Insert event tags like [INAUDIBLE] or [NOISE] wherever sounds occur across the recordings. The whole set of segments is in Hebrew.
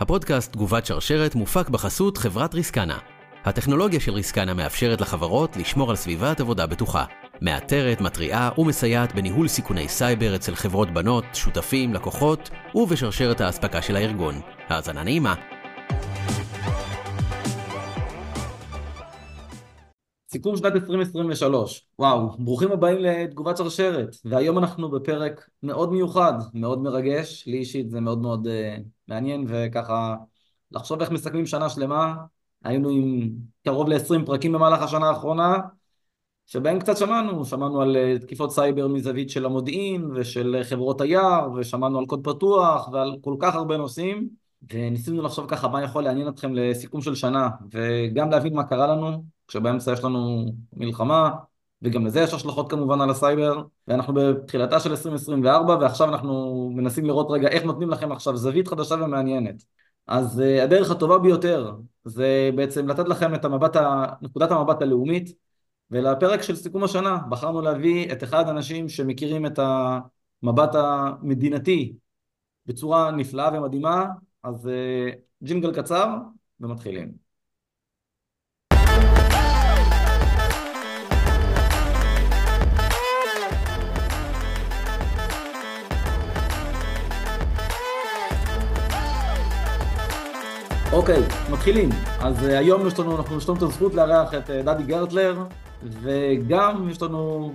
הפודקאסט תגובת שרשרת מופק בחסות חברת ריסקנה. הטכנולוגיה של ריסקנה מאפשרת לחברות לשמור על סביבת עבודה בטוחה. מאתרת, מתריעה ומסייעת בניהול סיכוני סייבר אצל חברות בנות, שותפים, לקוחות ובשרשרת האספקה של הארגון. האזנה נעימה. סיכום שנת 2023, וואו, ברוכים הבאים לתגובת שרשרת, והיום אנחנו בפרק מאוד מיוחד, מאוד מרגש, לי אישית זה מאוד מאוד uh, מעניין, וככה לחשוב איך מסכמים שנה שלמה, היינו עם קרוב ל-20 פרקים במהלך השנה האחרונה, שבהם קצת שמענו, שמענו על אה, תקיפות סייבר מזווית של המודיעין ושל אה, חברות ה IR, ושמענו על קוד פתוח ועל כל כך הרבה נושאים, וניסינו לחשוב ככה מה יכול לעניין אתכם לסיכום של שנה, וגם להבין מה קרה לנו, כשבאמצע יש לנו מלחמה, וגם לזה יש השלכות כמובן על הסייבר, ואנחנו בתחילתה של 2024, ועכשיו אנחנו מנסים לראות רגע איך נותנים לכם עכשיו זווית חדשה ומעניינת. אז uh, הדרך הטובה ביותר זה בעצם לתת לכם את המבט, ה... נקודת המבט הלאומית, ולפרק של סיכום השנה בחרנו להביא את אחד האנשים שמכירים את המבט המדינתי בצורה נפלאה ומדהימה, אז uh, ג'ינגל קצר ומתחילים. אוקיי, מתחילים. אז uh, היום יש לנו, אנחנו לנו את הזכות לארח את uh, דדי גרטלר, וגם יש לנו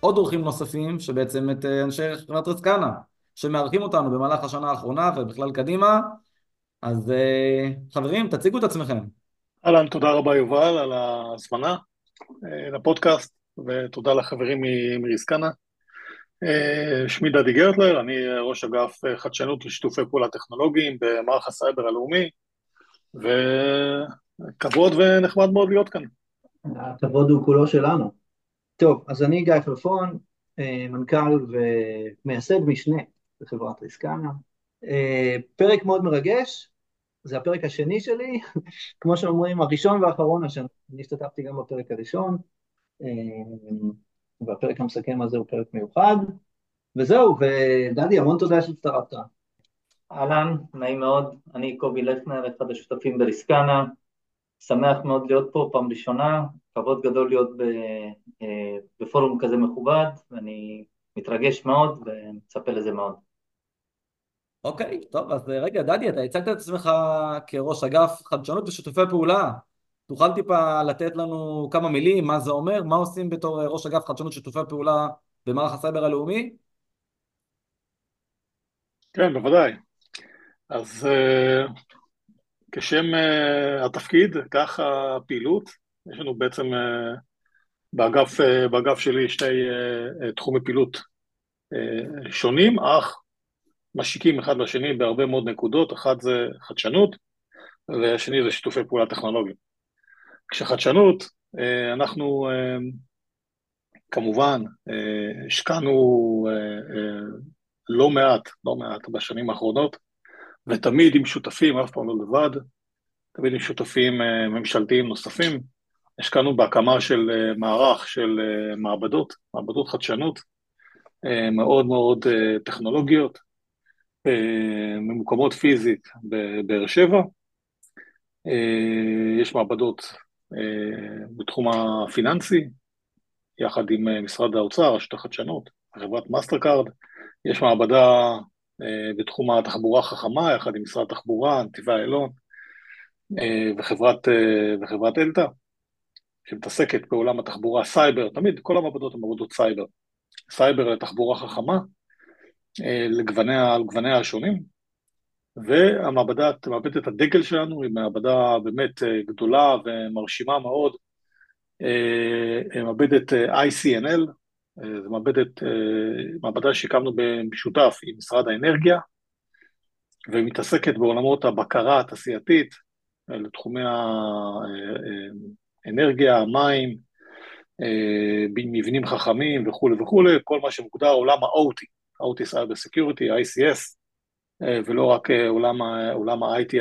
עוד אורחים נוספים, שבעצם את uh, אנשי חברת רסקנה, שמארחים אותנו במהלך השנה האחרונה ובכלל קדימה. אז חברים, תציגו את עצמכם. אהלן, תודה רבה יובל על ההזמנה לפודקאסט, ותודה לחברים מריסקנה. שמי דדי גרטלר, אני ראש אגף חדשנות ושיתופי פעולה טכנולוגיים במערך הסייבר הלאומי. וכבוד ונחמד מאוד להיות כאן. הכבוד הוא כולו שלנו. טוב, אז אני גיא חלפון, אה, מנכ"ל ומייסד משנה בחברת ריסקנה. אה, פרק מאוד מרגש, זה הפרק השני שלי, [LAUGHS] כמו שאומרים, הראשון והאחרון השנה. אני השתתפתי גם בפרק הראשון, אה, והפרק המסכם הזה הוא פרק מיוחד. וזהו, ודדי, המון תודה שהצטרפת. אהלן, נעים מאוד, אני קובי לפנר, אחד השותפים בריסקנה, שמח מאוד להיות פה פעם ראשונה, כבוד גדול להיות אה, בפורום כזה מכובד, ואני מתרגש מאוד ומצפה לזה מאוד. אוקיי, טוב, אז רגע, דדי, אתה הצגת את עצמך כראש אגף חדשנות ושיתופי פעולה. תוכל טיפה לתת לנו כמה מילים, מה זה אומר, מה עושים בתור ראש אגף חדשנות ושיתופי פעולה במערך הסייבר הלאומי? כן, בוודאי. אז uh, כשם uh, התפקיד, כך הפעילות, יש לנו בעצם uh, באגף, באגף שלי שני תחומי פעילות שונים, אך משיקים אחד לשני בהרבה מאוד נקודות, אחד זה חדשנות והשני זה שיתופי פעולה טכנולוגיים. כשחדשנות, אנחנו כמובן השקענו לא מעט, לא מעט בשנים האחרונות, ותמיד עם שותפים, אף פעם לא לבד, תמיד עם שותפים uh, ממשלתיים נוספים. השקענו בהקמה של uh, מערך של uh, מעבדות, מעבדות חדשנות, מאוד מאוד טכנולוגיות, ממוקמות פיזית בבאר שבע. יש מעבדות בתחום הפיננסי, יחד עם משרד האוצר, רשות החדשנות, חברת מאסטר קארד. יש מעבדה אה, בתחום התחבורה החכמה, יחד עם משרד התחבורה, נתיבי איילון אה, וחברת, אה, וחברת אלתא, שמתעסקת בעולם התחבורה, סייבר, תמיד כל המעבדות הן מעבדות סייבר. סייבר לתחבורה חכמה, לגווניה, לגווניה השונים, והמעבדה, מעבדת הדגל שלנו היא מעבדה באמת גדולה ומרשימה מאוד, מעבדת ICNL, אה, זו מעבדת, אה, מעבדה שהקמנו במשותף עם משרד האנרגיה, ומתעסקת בעולמות הבקרה התעשייתית, אה, לתחומי האנרגיה, המים, מבנים חכמים וכולי וכולי, כל מה שמוגדר עולם ה-OT, OT Cyber Security, ICS, ולא רק עולם, עולם ה-IT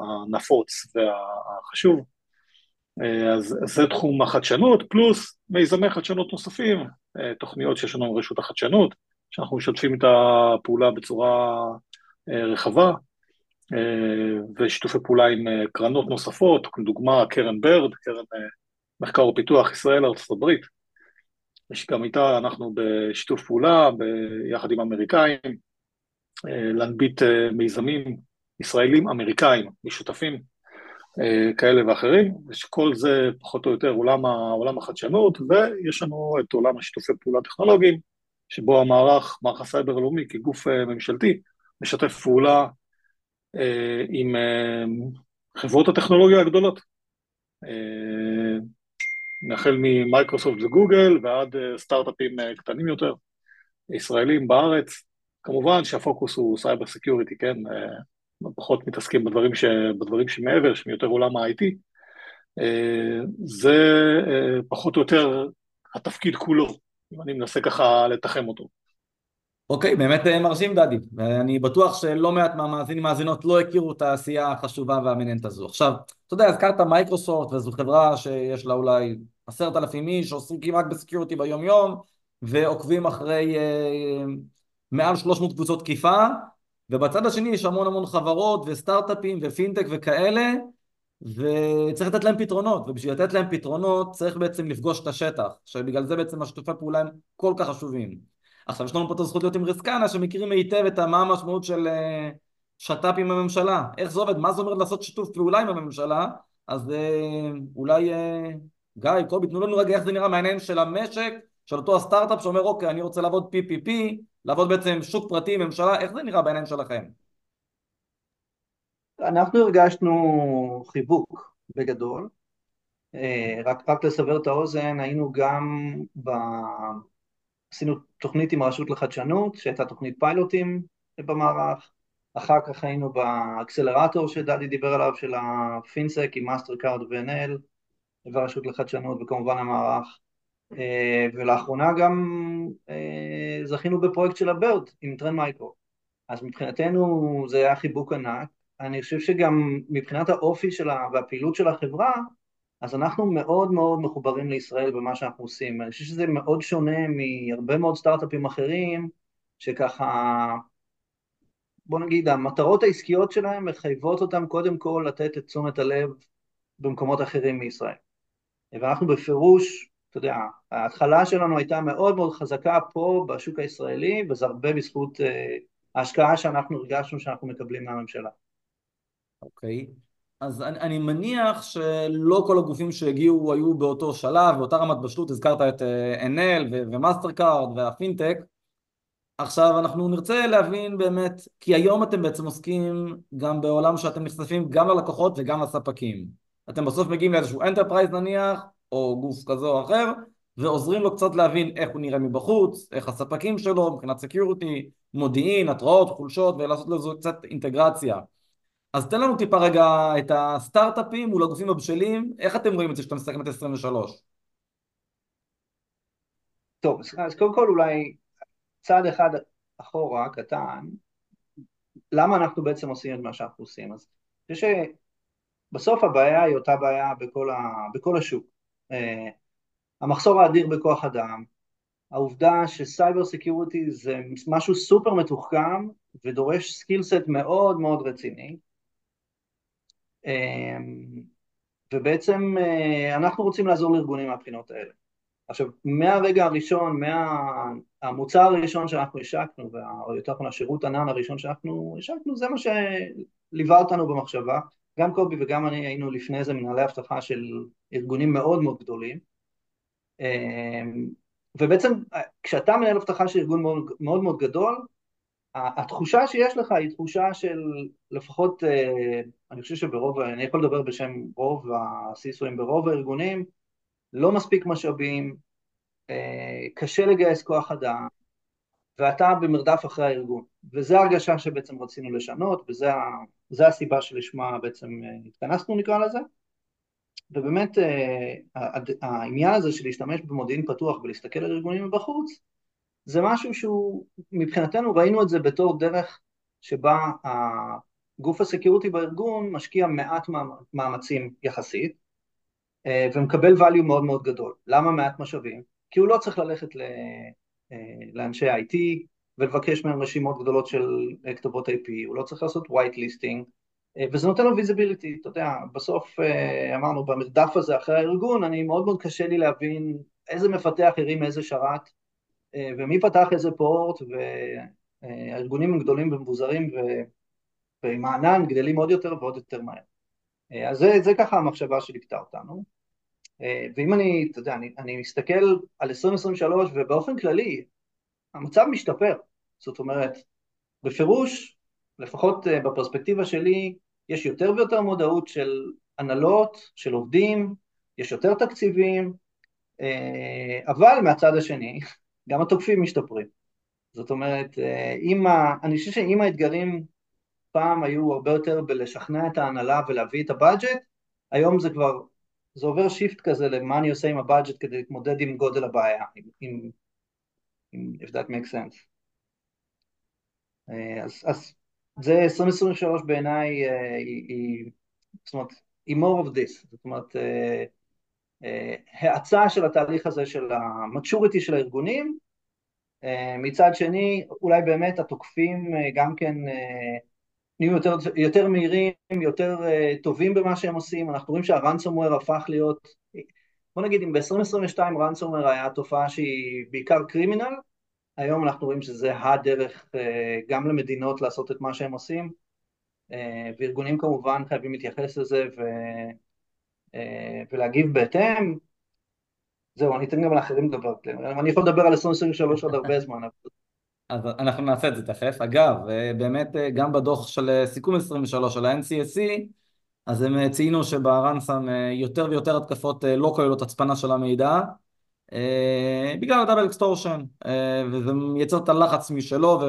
הנפוץ והחשוב. אז זה תחום החדשנות, פלוס מיזמי חדשנות נוספים, אה, תוכניות שיש לנו עם רשות החדשנות, שאנחנו משתפים את הפעולה בצורה אה, רחבה, ושיתופי פעולה עם קרנות נוספות, לדוגמה קרן בירד, קרן מחקר ופיתוח ישראל ארצות הברית, שגם איתה אנחנו בשיתוף פעולה ביחד עם אמריקאים, להנביט מיזמים ישראלים אמריקאים משותפים כאלה ואחרים, ושכל זה פחות או יותר עולם, עולם החדשנות, ויש לנו את עולם השיתופי פעולה טכנולוגיים, שבו המערך, מערך הסייבר הלאומי כגוף ממשלתי, משתף פעולה עם חברות הטכנולוגיה הגדולות. החל ממייקרוסופט וגוגל ועד סטארט-אפים קטנים יותר, ישראלים בארץ. כמובן שהפוקוס הוא cyber security, כן? פחות מתעסקים בדברים, ש... בדברים שמעבר, שהם יותר עולם ה-IT. זה פחות או יותר התפקיד כולו, אם אני מנסה ככה לתחם אותו. אוקיי, אוקיי, באמת מרשים דדי, ואני בטוח שלא מעט מהמאזינים מאזינות לא הכירו את העשייה החשובה והמעניינת הזו. עכשיו, אתה יודע, הזכרת מייקרוסופט, וזו חברה שיש לה אולי עשרת אלפים איש, שעוסקים רק ב security ביום יום, ועוקבים אחרי אה, מעל 300 קבוצות תקיפה, ובצד השני יש המון המון חברות וסטארט-אפים ופינטק וכאלה, וצריך לתת להם פתרונות, ובשביל לתת להם פתרונות צריך בעצם לפגוש את השטח, שבגלל זה בעצם השיתופי פעולה הם כל כך חשובים. עכשיו יש לנו פה את הזכות להיות עם ריסקנה שמכירים היטב את מה המשמעות של אה, שת"פ עם הממשלה, איך זה עובד, מה זה אומר לעשות שיתוף פעולה עם הממשלה, אז אה, אולי אה, גיא, קובי, תנו לנו רגע איך זה נראה מהעיניים של המשק, של אותו הסטארט-אפ שאומר אוקיי אני רוצה לעבוד PPP, לעבוד בעצם שוק פרטי, ממשלה, איך זה נראה בעיניים שלכם? אנחנו הרגשנו חיבוק בגדול, רק, רק לסבר את האוזן, היינו גם ב... עשינו תוכנית עם הרשות לחדשנות, שהייתה תוכנית פיילוטים במערך, אחר כך היינו באקסלרטור שדדי דיבר עליו, של ה FinSec עם מאסטר קארד ו-Enel, והרשות לחדשנות וכמובן המערך, אה, ולאחרונה גם אה, זכינו בפרויקט של ה BIRD עם טרנד מייקרו. אז מבחינתנו זה היה חיבוק ענק, אני חושב שגם מבחינת האופי שלה והפעילות של החברה, אז אנחנו מאוד מאוד מחוברים לישראל במה שאנחנו עושים. אני חושב שזה מאוד שונה מהרבה מאוד סטארט-אפים אחרים, שככה, בוא נגיד, המטרות העסקיות שלהם מחייבות אותם קודם כל לתת את תשומת הלב במקומות אחרים מישראל. ואנחנו בפירוש, אתה יודע, ההתחלה שלנו הייתה מאוד מאוד חזקה פה בשוק הישראלי, וזה הרבה בזכות uh, ההשקעה שאנחנו הרגשנו שאנחנו מקבלים מהממשלה. אוקיי. אוקיי. אז אני, אני מניח שלא כל הגופים שהגיעו היו באותו שלב, באותה רמת בשלות, הזכרת את Enel ומאסטר קארד וה FinSec. עכשיו אנחנו נרצה להבין באמת, כי היום אתם בעצם עוסקים גם בעולם שאתם נחשפים גם ללקוחות וגם לספקים. אתם בסוף מגיעים לאיזשהו enterprise נניח, או גוף כזה או אחר, ועוזרים לו קצת להבין איך הוא נראה מבחוץ, איך הספקים שלו מבחינת security, מודיעין, התראות, חולשות, ולעשות לזה קצת אינטגרציה. אז תן לנו טיפה רגע את הסטארט-אפים מול הגופים הבשלים, איך אתם רואים את זה שאתם מסתכלים את 23? טוב, אז קודם כל אולי צעד אחד אחורה, קטן, למה אנחנו בעצם עושים את מה שאנחנו עושים? אז אני חושב שבסוף הבעיה היא אותה בעיה בכל, ה, בכל השוק. אה, המחסור האדיר בכוח אדם, העובדה ש cyber security זה משהו סופר מתוחכם ודורש skill set מאוד מאוד רציני, אמ, ובעצם אה, אנחנו רוצים לעזור לארגונים מהבחינות האלה. עכשיו, מהרגע הראשון, מהמוצר הראשון שאנחנו השקנו, או יותר נכון השירות ענן הראשון שאנחנו השקנו, זה מה שליווה אותנו במחשבה. גם קובי וגם אני היינו לפני זה מנהלי אבטחה של ארגונים מאוד מאוד גדולים. אמ, ובעצם כשאתה מנהל אבטחה של ארגון מאוד מאוד, מאוד גדול, התחושה שיש לך היא תחושה של לפחות, אה, אני חושב שברוב, אני יכול לדבר בשם רוב הסיסויים ברוב הארגונים, לא מספיק משאבים, אה, קשה לגייס כוח אדם, ואתה במרדף אחרי הארגון. וזו ההרגשה שבעצם רצינו לשנות, וזו הסיבה שלשמה בעצם אה, התכנסנו נקרא לזה. ובאמת העניין הזה של להשתמש במודיעין פתוח ולהסתכל על ארגונים מבחוץ, זה משהו שהוא, מבחינתנו ראינו את זה בתור דרך שבה הגוף הסקיורטי בארגון משקיע מעט מאמצים יחסית אה, ומקבל value מאוד מאוד גדול. למה מעט משאבים? כי הוא לא צריך ללכת אה, לאנשי IT ולבקש מהם רשימות גדולות של כתובות IP, הוא לא צריך לעשות white listing, וזה נותן לו visibility, אתה יודע, בסוף אמרנו במרדף הזה אחרי הארגון, אני מאוד מאוד קשה לי להבין איזה מפתח הרים איזה שרת, ומי פתח איזה פורט, והארגונים הם גדולים ומבוזרים, ועם הענן גדלים עוד יותר ועוד יותר מהר. אז זה, זה ככה המחשבה שליוותה אותנו. ואם אני, אתה יודע, אני, אני מסתכל על 2023 ובאופן כללי, המצב משתפר. זאת אומרת, בפירוש, לפחות בפרספקטיבה שלי, יש יותר ויותר מודעות של הנהלות, של עובדים, יש יותר תקציבים, אבל מהצד השני, [LAUGHS] גם התוקפים משתפרים. זאת אומרת, אם ה... אני חושב שאם האתגרים פעם היו הרבה יותר בלשכנע את ההנהלה ולהביא את ה budget, היום זה כבר, זה עובר shift כזה למה אני עושה עם ה budget כדי להתמודד עם גודל הבעיה, עם, עם, if that makes sense. אז, אז זה 2023 בעיניי היא, זאת אומרת, היא more of this, זאת אומרת, האצה של התהליך הזה של ה-maturity של הארגונים, מצד שני, אולי באמת התוקפים גם כן נהיו יותר, יותר מהירים, יותר טובים במה שהם עושים, אנחנו רואים שהרנסומוור הפך להיות, בוא נגיד אם ב-2022 רנסומוור היה תופעה שהיא בעיקר קרימינל, היום אנחנו רואים שזה הדרך uh, גם למדינות לעשות את מה שהם עושים, uh, וארגונים כמובן חייבים להתייחס לזה ו, uh, ולהגיב בהתאם. זהו, אני אתן גם לאחרים לדבר, אני יכול לדבר על 2023 עוד הרבה זמן, אז אנחנו נעשה את זה תכף. אגב, באמת גם בדוח של סיכום 23 של ה-NCSC, אז הם ציינו שב ransom יותר ויותר התקפות לא כוללות הצפנה של המידע, בגלל ה double extortion, וזה מייצר את הלחץ משלו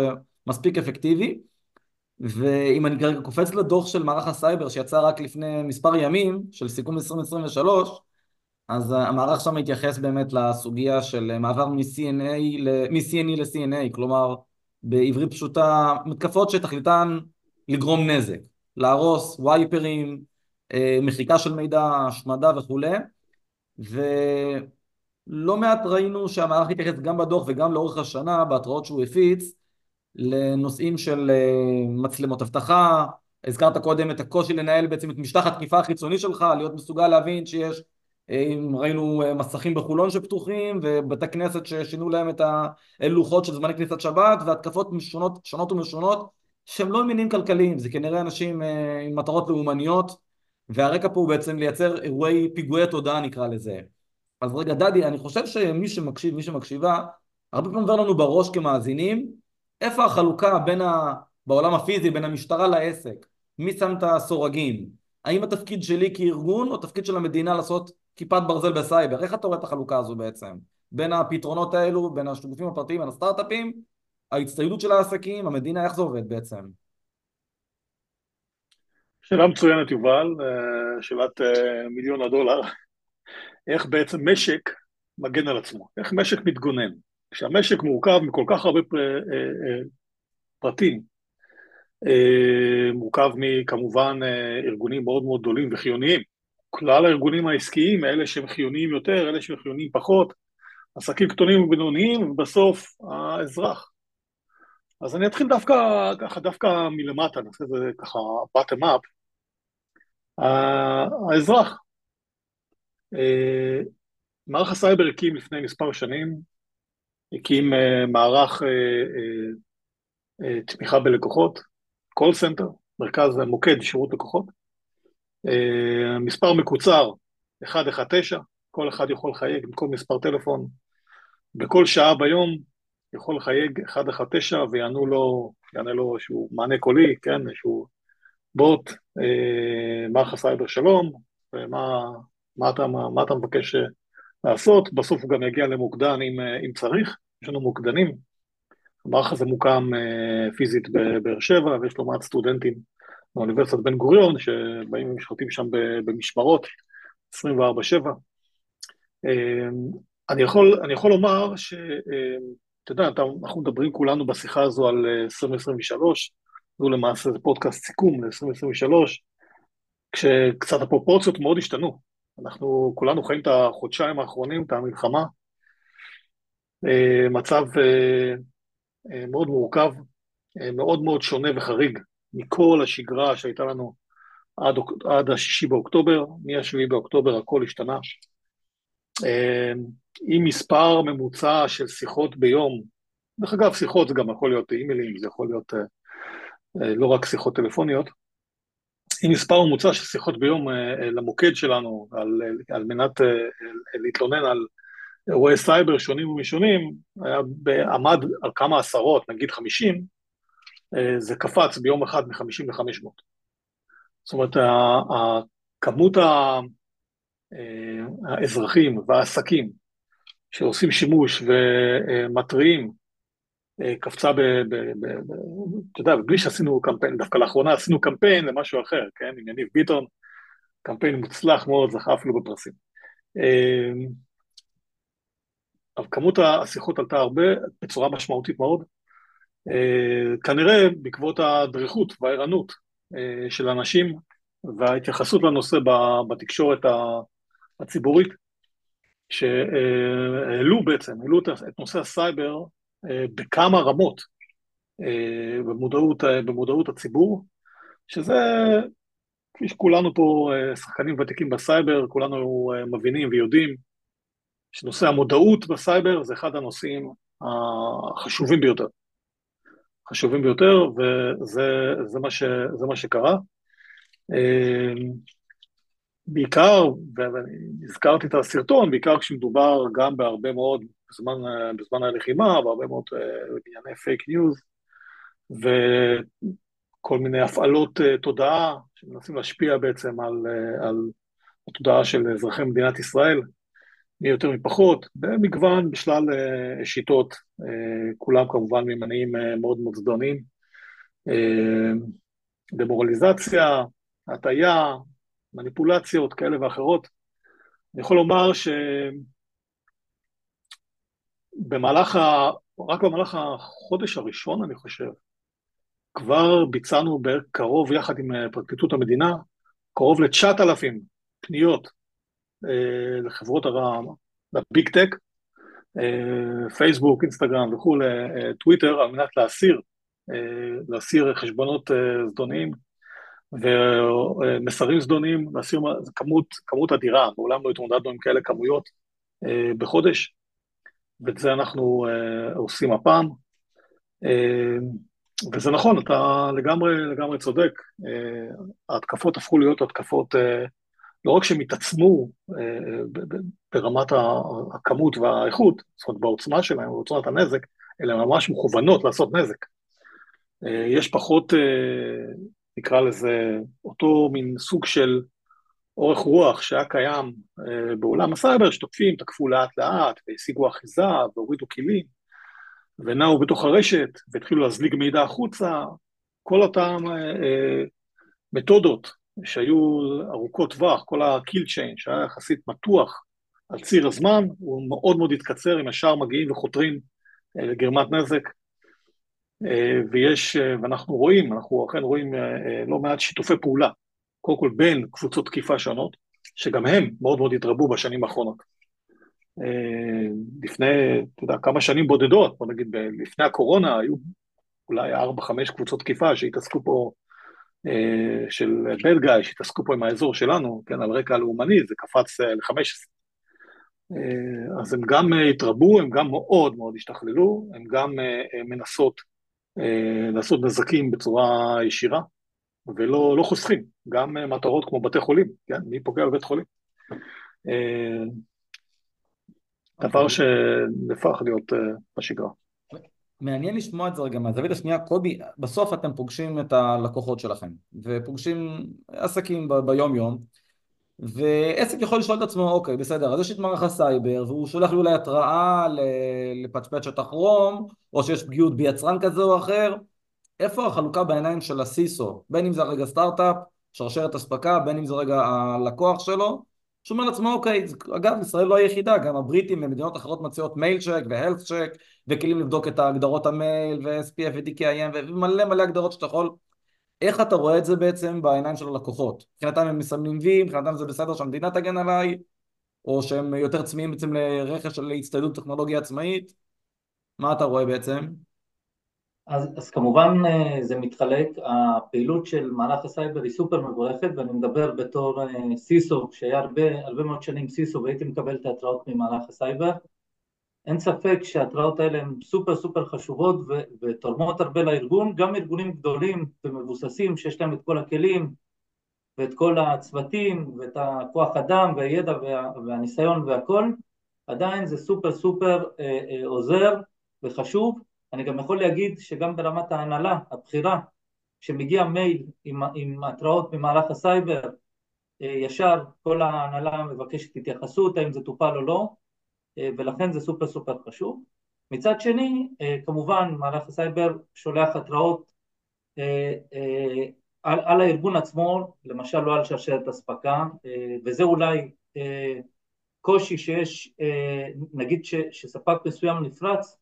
ומספיק אפקטיבי. ואם אני כרגע קופץ לדוח של מערך הסייבר שיצא רק לפני מספר ימים, של סיכום 2023, אז המערך שם מתייחס באמת לסוגיה של מעבר מ-CNA מ-CNE ל-CNA, כלומר בעברית פשוטה, מתקפות שתכליתן לגרום נזק, להרוס וייפרים, מחיקה של מידע, השמדה וכולי, ולא מעט ראינו שהמערך התייחס גם בדוח וגם לאורך השנה, בהתראות שהוא הפיץ, לנושאים של מצלמות אבטחה, הזכרת קודם את הקושי לנהל בעצם את משטח התקיפה החיצוני שלך, להיות מסוגל להבין שיש ראינו מסכים בחולון שפתוחים ובתי כנסת ששינו להם את הלוחות של זמני כניסת שבת והתקפות שונות, שונות ומשונות שהם לא עניינים כלכליים, זה כנראה אנשים עם מטרות לאומניות והרקע פה הוא בעצם לייצר אירועי פיגועי תודעה נקרא לזה. אז רגע דדי, אני חושב שמי שמקשיב, מי שמקשיבה, הרבה פעמים עובר לנו בראש כמאזינים, איפה החלוקה בין ה... בעולם הפיזי, בין המשטרה לעסק, מי שם את הסורגים, האם התפקיד שלי כארגון או תפקיד של המדינה לעשות כיפת ברזל בסייבר, איך אתה רואה את החלוקה הזו בעצם? בין הפתרונות האלו, בין הגופים הפרטיים, בין הסטארט-אפים, ההצטיידות של העסקים, המדינה, איך זה עובד בעצם? שאלה מצוינת יובל, אה, שאלת אה, מיליון הדולר, איך בעצם משק מגן על עצמו, איך משק מתגונן. כשהמשק מורכב מכל כך הרבה אה, פרטים, מורכב מכמובן ארגונים מאוד מאוד גדולים וחיוניים, כלל הארגונים העסקיים, אלה שהם חיוניים יותר, אלה שהם חיוניים פחות, עסקים קטנים ובינוניים, ובסוף האזרח. אז אני אתחיל דווקא, ככה, דווקא מלמטה, נעשה את זה ככה bottom up. האזרח. אה, מערך הסייבר הקים לפני מספר שנים, הקים אה, מערך אה, תמיכה בלקוחות, call center, מרכז מוקד שירות לקוחות, אה, מספר מקוצר, 119, כל אחד יכול לחייג במקום מספר טלפון, בכל שעה ביום יכול לחייג 119 ויענו לו, יענה לו איזשהו מענה קולי, כן, איזשהו בוט, אה, מערך הסייבר שלום, ומה מה אתה, מה, מה אתה מבקש אה, לעשות, בסוף הוא גם יגיע למוקדן אם, אם צריך, יש לנו מוקדנים, המערך הזה מוקם פיזית בבאר שבע ויש לו מעט סטודנטים מאוניברסיטת בן גוריון, שבאים ומשחטים שם במשמרות, 24-7. אמ, אני יכול, אני יכול לומר שאתה אמ, יודע, אנחנו מדברים כולנו בשיחה הזו על 2023, אה, זו למעשה זה פודקאסט סיכום ל-2023, כשקצת הפרופורציות מאוד השתנו. אנחנו כולנו חיים את החודשיים האחרונים, את המלחמה. אה, מצב, אה, מאוד מורכב, מאוד מאוד שונה וחריג מכל השגרה שהייתה לנו עד, עד השישי באוקטובר, מ-7 באוקטובר הכל השתנה. עם מספר ממוצע של שיחות ביום, דרך אגב, שיחות זה גם יכול להיות אימיילים, זה יכול להיות לא רק שיחות טלפוניות, עם מספר ממוצע של שיחות ביום למוקד שלנו, על, על מנת להתלונן על אירועי סייבר שונים ומשונים, היה, עמד על כמה עשרות, נגיד חמישים, זה קפץ ביום אחד מחמישים לחמש מאות. זאת אומרת, כמות האזרחים והעסקים שעושים שימוש ומתריעים קפצה ב... ב, ב, ב אתה יודע, בלי שעשינו קמפיין, דווקא לאחרונה עשינו קמפיין למשהו אחר, כן? עם יניב ביטון, קמפיין מוצלח מאוד, זכה אפילו בפרסים. אבל כמות השיחות עלתה הרבה, בצורה משמעותית מאוד. כנראה בעקבות הדריכות והערנות של אנשים וההתייחסות לנושא בתקשורת הציבורית, שהעלו בעצם, העלו את נושא הסייבר בכמה רמות במודעות, במודעות הציבור, שזה, כפי שכולנו פה שחקנים ותיקים בסייבר, כולנו מבינים ויודעים שנושא המודעות בסייבר זה אחד הנושאים החשובים ביותר. חשובים ביותר, וזה מה, ש, מה שקרה. בעיקר, והזכרתי את הסרטון, בעיקר כשמדובר גם בהרבה מאוד, בזמן, בזמן הלחימה, בהרבה מאוד בענייני fake news, וכל מיני הפעלות תודעה שמנסים להשפיע בעצם על, על התודעה של אזרחי מדינת ישראל, מי יותר מפחות, במגוון, בשלל שיטות, כולם כמובן ממניעים מאוד מאוד זדוניים, דמורליזציה, הטעיה, מניפולציות כאלה ואחרות. אני יכול לומר שבמהלך, ה... רק במהלך החודש הראשון, אני חושב, כבר ביצענו קרוב, יחד עם פרקליטות המדינה, קרוב ל-9,000 פניות אה, לחברות הרעם, לביג טק, אה, פייסבוק, אינסטגרם וכולי, אה, טוויטר, על מנת להסיר, להסיר חשבונות זדוניים ומסרים זדוניים, להסיר כמות, כמות אדירה, מעולם לא התמודדנו עם כאלה כמויות בחודש, ואת זה אנחנו עושים הפעם. וזה נכון, אתה לגמרי, לגמרי צודק, ההתקפות הפכו להיות התקפות לא רק שהם התעצמו אה, ברמת הכמות והאיכות, זאת אומרת בעוצמה שלהם, בעוצמת הנזק, אלא ממש מכוונות לעשות נזק. אה, יש פחות, אה, נקרא לזה, אותו מין סוג של אורך רוח שהיה קיים בעולם הסייבר, שתוקפים, תקפו לאט לאט, והשיגו אחיזה, והורידו כלים, ונעו בתוך הרשת, והתחילו להזליג מידע החוצה, כל אותן מתודות שהיו ארוכות טווח, כל ה-kill chain שהיה יחסית מתוח על ציר הזמן, הוא מאוד מאוד התקצר, הם ישר מגיעים וחותרים אה, לגרמת נזק. אה, ויש, אה, ואנחנו רואים, אנחנו אכן רואים לא מעט שיתופי פעולה, קודם כל בין קבוצות תקיפה שונות, שגם הם מאוד מאוד התרבו בשנים האחרונות. לפני, אתה יודע, כמה שנים בודדות, בוא נגיד, לפני הקורונה היו אולי 4-5 קבוצות תקיפה שהתעסקו פה אה, של bad guy שהתעסקו פה עם האזור שלנו, כן, על רקע לאומני, זה קפץ אה, ל-15. אה, אז הם גם התרבו, הם גם מאוד מאוד השתכללו, הם גם מנסות לעשות נזקים בצורה ישירה, ולא לא חוסכים, גם מטרות כמו בתי חולים, כן, מי פוגע בבית חולים. דבר אוקיי. שנפח להיות בשגרה. מעניין לשמוע את זה רגע מהזווית השנייה, קובי, בסוף אתם פוגשים את הלקוחות שלכם, ופוגשים עסקים ב- ביום יום, ועסק יכול לשאול את עצמו, אוקיי, בסדר, אז יש את מערך הסייבר, והוא שולח לי אולי התראה לפצ'פט שתחרום, או שיש פגיעות ביצרן כזה או אחר, איפה החלוקה בעיניים של הסיסו, בין אם זה רגע סטארט-אפ, שרשרת אספקה, בין אם זה רגע הלקוח שלו, שהוא אומר לעצמו אוקיי, אגב ישראל לא היחידה, גם הבריטים ומדינות אחרות מציעות מייל צ'ק והלס צ'ק וכלים לבדוק את ההגדרות המייל ו-SPF ו-DKIM ומלא מלא הגדרות שאתה יכול איך אתה רואה את זה בעצם בעיניים של הלקוחות? מבחינתם הם מסמנים וי, מבחינתם זה בסדר שהמדינה תגן עליי או שהם יותר צמאים בעצם לרכש של הצטיידות טכנולוגיה עצמאית? מה אתה רואה בעצם? אז, אז כמובן אה, זה מתחלק, הפעילות של מערך הסייבר היא סופר מבורכת ואני מדבר בתור אה, CISO, שהיה הרבה, הרבה מאוד שנים CISO והייתי מקבל את ההתראות ממערך הסייבר. אין ספק שההתראות האלה הן סופר סופר חשובות ו- ותורמות הרבה לארגון, גם ארגונים גדולים ומבוססים שיש להם את כל הכלים ואת כל הצוותים ואת הכוח אדם והידע וה- והניסיון והכל, עדיין זה סופר סופר אה, אה, עוזר וחשוב. אני גם יכול להגיד שגם ברמת ההנהלה, הבחירה, כשמגיע מייל עם, עם התראות ממערך הסייבר, אה, ישר כל ההנהלה מבקשת התייחסות, האם זה טופל או לא, ולכן זה סופר סופר חשוב. מצד שני, אה, כמובן מערך הסייבר שולח התראות על, על הארגון עצמו, למשל לא על שרשרת אספקה, וזה אולי קושי שיש, נגיד ש, שספק מסוים נפרץ,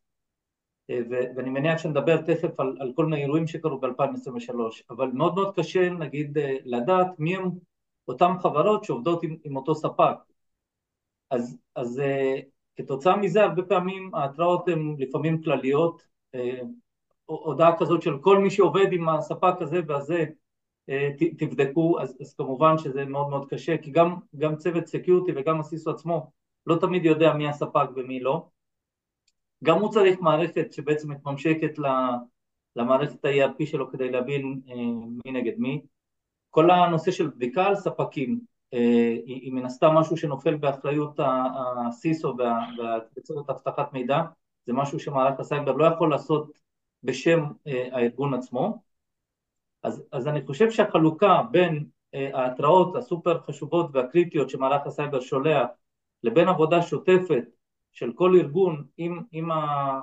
ואני מניח שנדבר תכף על, על כל מיני אירועים שקרו ב-2023, אבל מאוד מאוד קשה נגיד לדעת מי הם אותן חברות שעובדות עם, עם אותו ספק. אז, אז כתוצאה מזה הרבה פעמים ההתראות הן לפעמים כלליות, הודעה כזאת של כל מי שעובד עם הספק הזה והזה ת, תבדקו, אז, אז כמובן שזה מאוד מאוד קשה, כי גם, גם צוות security וגם ה CISO עצמו לא תמיד יודע מי הספק ומי לא, גם הוא צריך מערכת שבעצם מתממשקת למערכת ה-ERP שלו כדי להבין אה, מי נגד מי. כל הנושא של בדיקה על ספקים אה, היא מן הסתם משהו שנופל באחריות ה-CISO והצוות אבטחת מידע, זה משהו שמערך הסייבר לא יכול לעשות בשם אה, הארגון עצמו. אז, אז אני חושב שהחלוקה בין ההתראות הסופר חשובות והקריטיות שמערך הסייבר שולח לבין עבודה שוטפת של כל ארגון עם, עם, ה,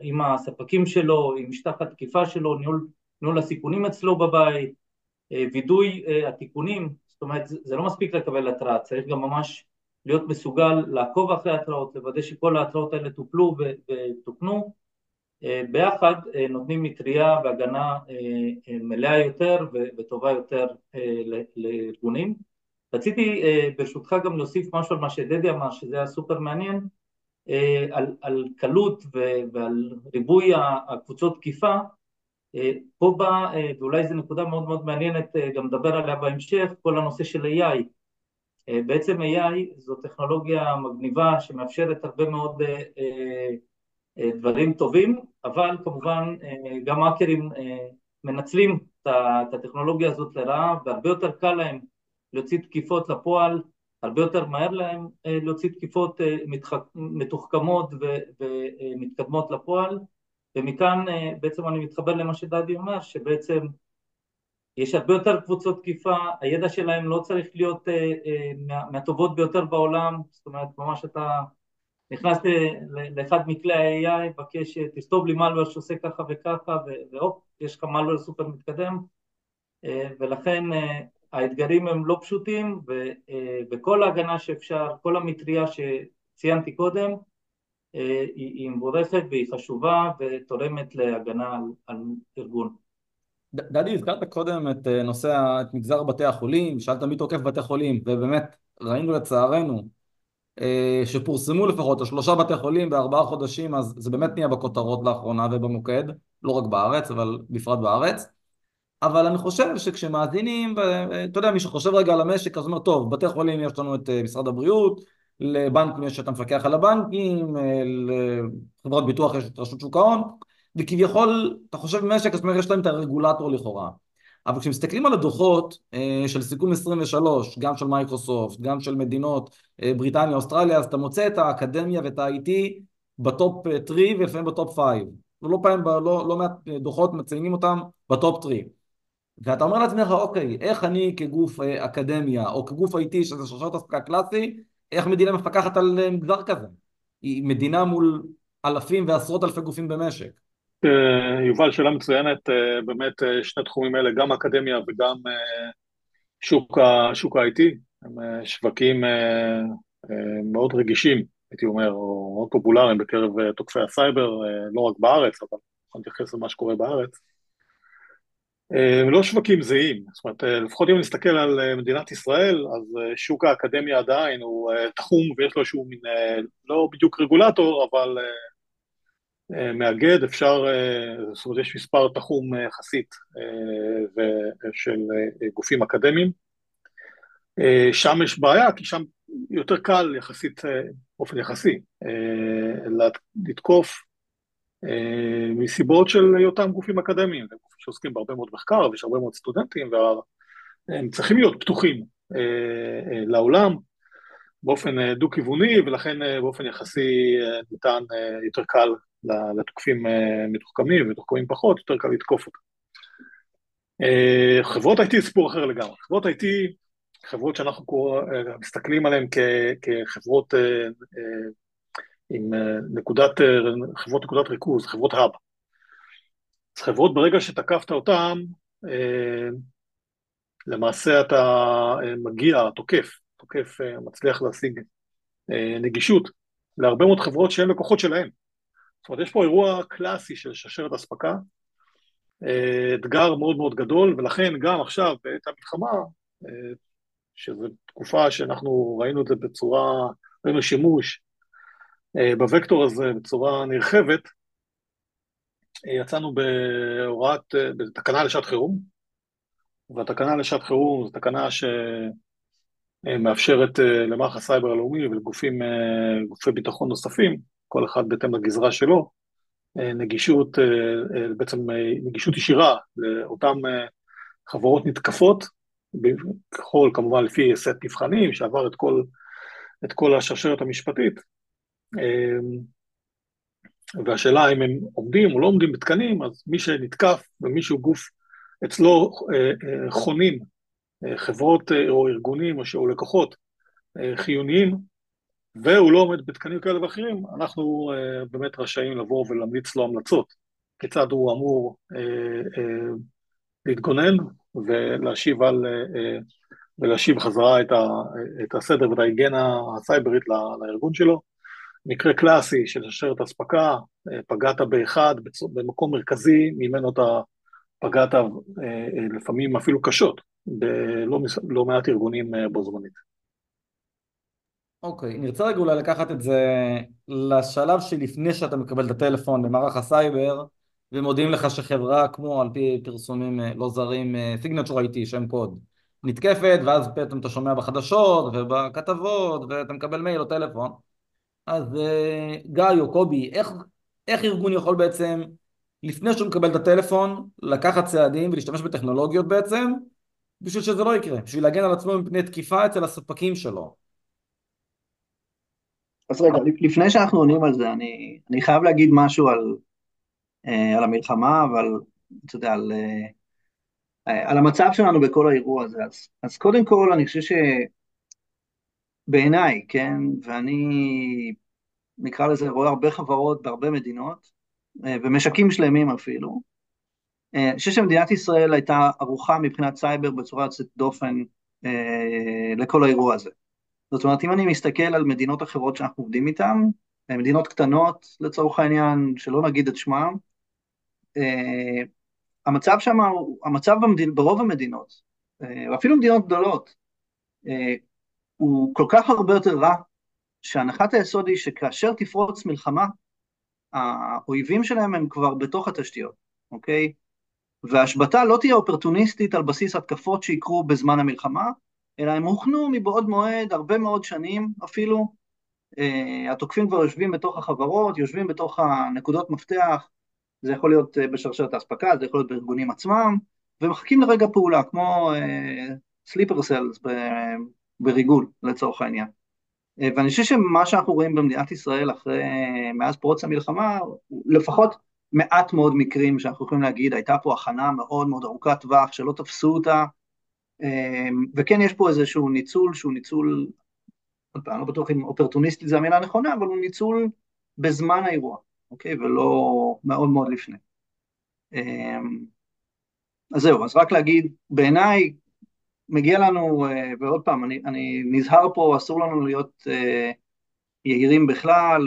עם הספקים שלו, עם משטח התקיפה שלו, ניהול, ניהול הסיכונים אצלו בבית, אה, וידוא אה, התיקונים, זאת אומרת זה, לא מספיק לקבל התראה, צריך גם ממש להיות מסוגל לעקוב אחרי התראות, לוודא שכל ההתראות האלה טופלו ותוקנו, אה, ביחד נותנים מטריה והגנה מלאה יותר וטובה יותר לארגונים. רציתי ברשותך גם להוסיף משהו על מה שדדי אמר, שזה היה סופר מעניין, אה, על, על קלות ועל ריבוי הקבוצות תקיפה, אה, פה בא, אה, ואולי זו נקודה מאוד מאוד מעניינת, גם נדבר עליה בהמשך, כל הנושא של AI. בעצם AI זו טכנולוגיה מגניבה שמאפשרת הרבה מאוד דברים טובים, אבל כמובן גם האקרים מנצלים את הטכנולוגיה הזאת לרעה, והרבה יותר קל להם להוציא תקיפות לפועל הרבה יותר מהר להם אה, להוציא תקיפות אה, מתוחכמות ומתקדמות לפועל, ומכאן אה, בעצם אני מתחבר למה שדדי אומר, שבעצם יש הרבה יותר קבוצות תקיפה, הידע שלהם לא צריך להיות מהטובות ביותר בעולם, זאת אומרת ממש אתה נכנס לאחד מכלי ה-AI, מבקש תכתוב לי malware שעושה ככה וככה והופ, יש לך malware סופר מתקדם. ולכן האתגרים הם לא פשוטים אה, וכל ההגנה שאפשר, כל המטריה שציינתי קודם אה, היא מבורכת והיא חשובה ותורמת להגנה על, על ארגון. דדי, הזכרת קודם את אה, נושא, את מגזר בתי החולים, שאלת מי תוקף בתי חולים, ובאמת ראינו לצערנו שפורסמו לפחות השלושה בתי חולים בארבעה חודשים, אז זה באמת נהיה בכותרות לאחרונה ובמוקד, לא רק בארץ, אבל בפרט בארץ. אבל אני חושב שכשמאזינים, אתה יודע, מי שחושב רגע על המשק, אז אומר, טוב, בתי חולים יש לנו את אה, משרד הבריאות, לבנקים יש את המפקח על הבנקים, אה, לחברות ביטוח יש את רשות שוק ההון, וכביכול, אתה חושב משק, זאת אומרת, יש להם את הרגולטור לכאורה. אבל כשמסתכלים על הדוחות אה, של סיכום 23, גם של מייקרוסופט, גם של מדינות, בריטניה, אוסטרליה, אז אתה מוצא את האקדמיה ואת ה-IT ב-top 3 ולפעמים ב-top 5. לא פעם, לא, לא מעט דוחות מציינים אותם ב-top 3. ואתה אומר לעצמך, אוקיי, איך אני כגוף אה, אקדמיה, או כגוף IT, שזה שרשרת אספקה קלאסי, איך מדינה מפקחת על אה, מגזר כזה? היא מדינה מול אלפים ועשרות אלפי גופים במשק. אה, יובל, שאלה מצוינת, באמת שני תחומים אלה, גם אקדמיה וגם שוק, שוק ה-IT, הם שווקים מאוד רגישים, הייתי אומר, או מאוד פופולריים בקרב תוקפי הסייבר, לא רק בארץ, אבל אני מתייחס למה שקורה בארץ. הם לא שווקים זהים, זאת אומרת, לפחות אם נסתכל על אה, מדינת ישראל, אז אה, שוק האקדמיה עדיין הוא אה, תחום ויש לו איזשהו מין, לא בדיוק רגולטור, אבל מאגד, אפשר, זאת אומרת, יש מספר תחום יחסית של גופים אקדמיים. שם יש בעיה, כי שם יותר קל יחסית, באופן יחסי, לתקוף מסיבות של היותם גופים אקדמיים, גופים שעוסקים בהרבה מאוד מחקר ויש הרבה מאוד סטודנטים, והם צריכים להיות פתוחים לעולם באופן דו-כיווני, ולכן באופן יחסי ניתן יותר קל לתוקפים מתוחכמים ומתוחכמים פחות, יותר קל לתקוף אותם. חברות IT סיפור אחר לגמרי. חברות IT, חברות שאנחנו מסתכלים עליהן כחברות עם נקודת, חברות נקודת ריכוז, חברות האב. אז חברות ברגע שתקפת אותן, למעשה אתה מגיע, תוקף, תוקף מצליח להשיג נגישות להרבה מאוד חברות שהן לקוחות שלהן. זאת אומרת, יש פה אירוע קלאסי של שרשרת אספקה, אתגר מאוד מאוד גדול, ולכן גם עכשיו, בעת המלחמה, שזו תקופה שאנחנו ראינו את זה בצורה, ראינו שימוש בוקטור הזה בצורה נרחבת, יצאנו בהוראת, בתקנה לשעת חירום, והתקנה לשעת חירום זו תקנה שמאפשרת למערך הסייבר הלאומי ולגופים, גופי ביטחון נוספים, כל אחד בהתאם לגזרה שלו, נגישות, בעצם נגישות ישירה לאותן חברות נתקפות, ככל כמובן לפי סט מבחנים שעבר את כל, את כל השרשרת המשפטית, והשאלה אם הם עומדים או לא עומדים בתקנים, אז מי שנתקף ומישהו גוף אצלו חונים חברות או ארגונים או לקוחות חיוניים, והוא לא עומד בתקנים כאלה ואחרים, אנחנו באמת רשאים לבוא ולהמליץ לו המלצות, כיצד הוא אמור להתגונן ולהשיב על, ולהשיב חזרה את הסדר ואת ההיגיינה הסייברית לארגון שלו. מקרה קלאסי של שרשרת אספקה, פגעת באחד במקום מרכזי, ממנו אתה פגעת לפעמים אפילו קשות, בלא מעט ארגונים בו זמנית. אוקיי, נרצה רגע אולי לקחת את זה לשלב שלפני שאתה מקבל את הטלפון במערך הסייבר, ומודיעים לך שחברה כמו על פי פרסומים לא זרים, Signature IT, שם קוד, נתקפת, ואז פתאום אתה שומע בחדשות ובכתבות, ואתה מקבל מייל או טלפון. אז גיא או קובי, איך, איך ארגון יכול בעצם, לפני שהוא מקבל את הטלפון, לקחת צעדים ולהשתמש בטכנולוגיות בעצם, בשביל שזה לא יקרה, בשביל להגן על עצמו מפני תקיפה אצל הספקים שלו. אז רגע, לפני שאנחנו עונים על זה, אני, אני חייב להגיד משהו על, על המלחמה, אבל אתה יודע, על, על המצב שלנו בכל האירוע הזה. אז, אז קודם כל, אני חושב שבעיניי, כן, ואני נקרא לזה, רואה הרבה חברות בהרבה מדינות, ומשקים שלמים אפילו, אני חושב שמדינת ישראל הייתה ערוכה מבחינת סייבר בצורה יוצאת דופן לכל האירוע הזה. זאת אומרת, אם אני מסתכל על מדינות אחרות שאנחנו עובדים איתן, מדינות קטנות לצורך העניין, שלא נגיד את שמם, המצב שם, המצב במדינ... ברוב המדינות, ואפילו מדינות גדולות, הוא כל כך הרבה יותר רע, שהנחת היסוד היא שכאשר תפרוץ מלחמה, האויבים שלהם הם כבר בתוך התשתיות, אוקיי? וההשבתה לא תהיה אופרטוניסטית על בסיס התקפות שיקרו בזמן המלחמה, אלא הם הוכנו מבעוד מועד, הרבה מאוד שנים אפילו, התוקפים כבר יושבים בתוך החברות, יושבים בתוך הנקודות מפתח, זה יכול להיות בשרשרת האספקה, זה יכול להיות בארגונים עצמם, ומחכים לרגע פעולה, כמו סליפר סלס בריגול לצורך העניין. ואני חושב שמה שאנחנו רואים במדינת ישראל אחרי, מאז פרוץ המלחמה, לפחות מעט מאוד מקרים שאנחנו יכולים להגיד, הייתה פה הכנה מאוד מאוד ארוכת טווח, שלא תפסו אותה, וכן יש פה איזשהו ניצול שהוא ניצול, אני לא בטוח אם אופרטוניסטי זה המילה הנכונה, אבל הוא ניצול בזמן האירוע, אוקיי? ולא מאוד מאוד לפני. אז זהו, אז רק להגיד, בעיניי מגיע לנו, ועוד פעם, אני, אני נזהר פה, אסור לנו להיות יהירים בכלל,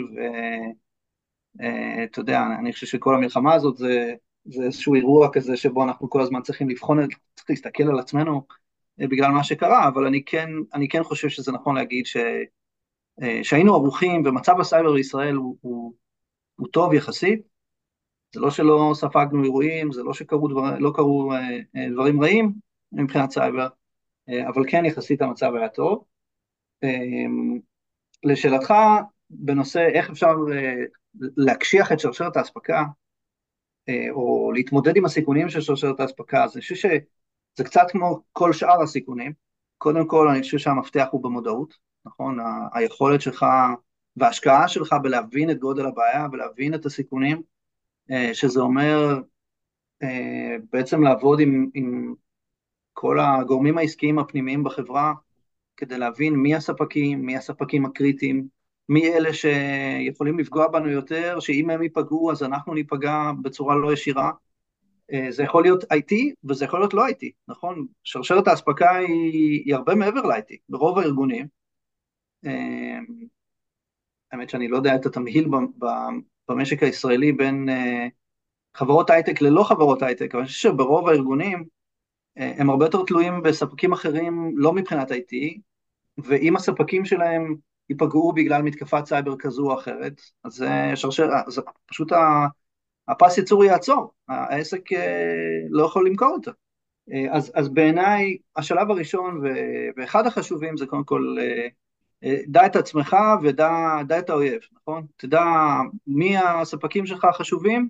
ואתה יודע, אני חושב שכל המלחמה הזאת זה, זה איזשהו אירוע כזה שבו אנחנו כל הזמן צריכים לבחון, צריך להסתכל על עצמנו בגלל מה שקרה, אבל אני כן, אני כן חושב שזה נכון להגיד ש, שהיינו ערוכים, ומצב הסייבר בישראל הוא, הוא הוא טוב יחסית, זה לא שלא ספגנו אירועים, זה לא שקרו דבר, לא קרו דברים רעים מבחינת סייבר, אבל כן יחסית המצב היה טוב. לשאלתך, בנושא איך אפשר להקשיח את שרשרת האספקה, או להתמודד עם הסיכונים של שרשרת האספקה, אז אני חושב שזה קצת כמו כל שאר הסיכונים. קודם כל, אני חושב שהמפתח הוא במודעות, נכון? היכולת שלך וההשקעה שלך בלהבין את גודל הבעיה ולהבין את הסיכונים, שזה אומר בעצם לעבוד עם, עם כל הגורמים העסקיים הפנימיים בחברה, כדי להבין מי הספקים, מי הספקים הקריטיים, מי אלה שיכולים לפגוע בנו יותר, שאם הם ייפגעו אז אנחנו ניפגע בצורה לא ישירה. זה יכול להיות IT וזה יכול להיות לא IT, נכון? שרשרת האספקה היא, היא הרבה מעבר ל-IT, ברוב הארגונים. האמת שאני לא יודע את התמהיל במשק הישראלי בין חברות הייטק ללא חברות הייטק, אבל אני חושב שברוב הארגונים הם הרבה יותר תלויים בספקים אחרים, לא מבחינת IT, ואם הספקים שלהם ייפגעו בגלל מתקפת סייבר כזו או אחרת, אז זה שרשר, אז פשוט הפס ייצור יעצור, העסק לא יכול למכור אותו. אז, אז בעיניי השלב הראשון ואחד החשובים זה קודם כל דע את עצמך ודע את האויב, נכון? תדע מי הספקים שלך החשובים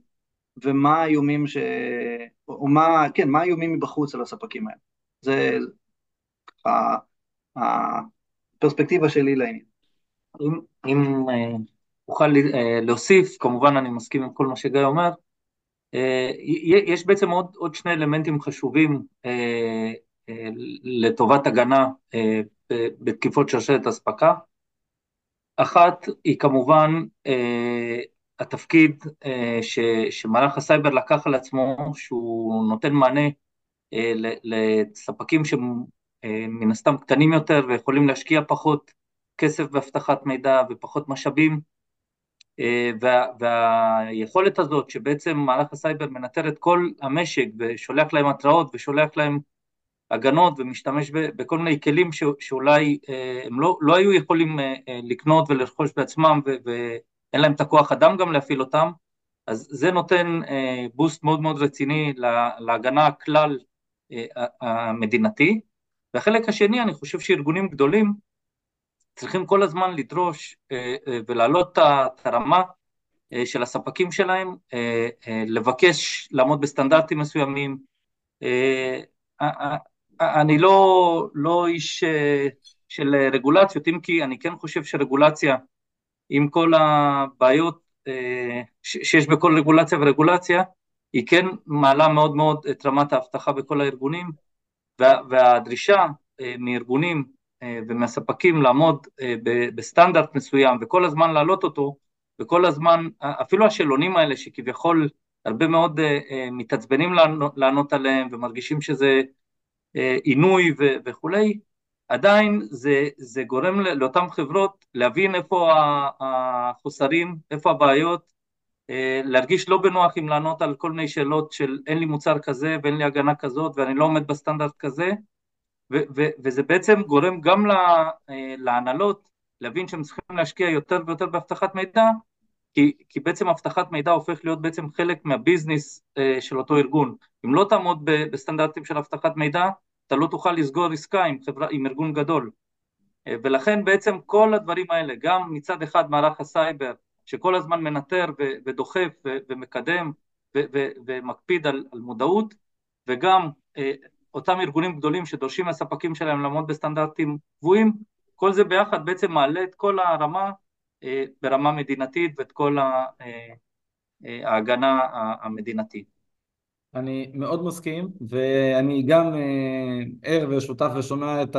ומה האיומים ש... או מה, כן, מה האיומים מבחוץ על הספקים האלה. זה הפרספקטיבה שלי לעניין. אם, אם אוכל להוסיף, כמובן אני מסכים עם כל מה שגיא אומר, יש בעצם עוד, עוד שני אלמנטים חשובים לטובת הגנה בתקיפות שרשרת אספקה. אחת היא כמובן התפקיד ש, שמערך הסייבר לקח על עצמו, שהוא נותן מענה לספקים שמן הסתם קטנים יותר ויכולים להשקיע פחות כסף באבטחת מידע ופחות משאבים, וה, והיכולת הזאת שבעצם מערך הסייבר מנטר את כל המשק ושולח להם התראות ושולח להם הגנות ומשתמש בכל מיני כלים ש, שאולי הם לא, לא היו יכולים לקנות ולרכוש בעצמם ואין להם את הכוח אדם גם להפעיל אותם, אז זה נותן boost מאוד מאוד רציני להגנה הכלל המדינתי. והחלק השני, אני חושב שארגונים גדולים צריכים כל הזמן לדרוש ולהעלות את הרמה של הספקים שלהם, לבקש לעמוד בסטנדרטים מסוימים. אני לא, לא איש של רגולציות, אם כי אני כן חושב שרגולציה, עם כל הבעיות שיש בכל רגולציה ורגולציה, היא כן מעלה מאוד מאוד את רמת האבטחה בכל הארגונים, והדרישה מארגונים ומהספקים לעמוד בסטנדרט מסוים וכל הזמן להעלות אותו, וכל הזמן, אפילו השאלונים האלה שכביכול הרבה מאוד מתעצבנים לענות עליהם ומרגישים שזה עינוי וכולי, עדיין זה, זה גורם לאותן חברות להבין איפה החוסרים, איפה הבעיות, להרגיש לא בנוח עם לענות על כל מיני שאלות של אין לי מוצר כזה ואין לי הגנה כזאת ואני לא עומד בסטנדרט כזה, ו- ו- וזה בעצם גורם גם להנהלות להבין שהם צריכים להשקיע יותר ויותר באבטחת מידע, כי, כי בעצם אבטחת מידע הופך להיות בעצם חלק מהביזנס של אותו ארגון. אם לא תעמוד בסטנדרטים של אבטחת מידע, אתה לא תוכל לסגור עסקה עם, חברה, עם ארגון גדול. ולכן בעצם כל הדברים האלה, גם מצד אחד מערך הסייבר, שכל הזמן מנטר ודוחף ומקדם ומקפיד על, על מודעות, וגם אה, אותם ארגונים גדולים שדורשים מהספקים שלהם לעמוד בסטנדרטים גבוהים, כל זה ביחד בעצם מעלה את כל הרמה אה, ברמה מדינתית ואת כל אה, אה, ההגנה המדינתית. אני מאוד מסכים, ואני גם ער ושותף ושומע את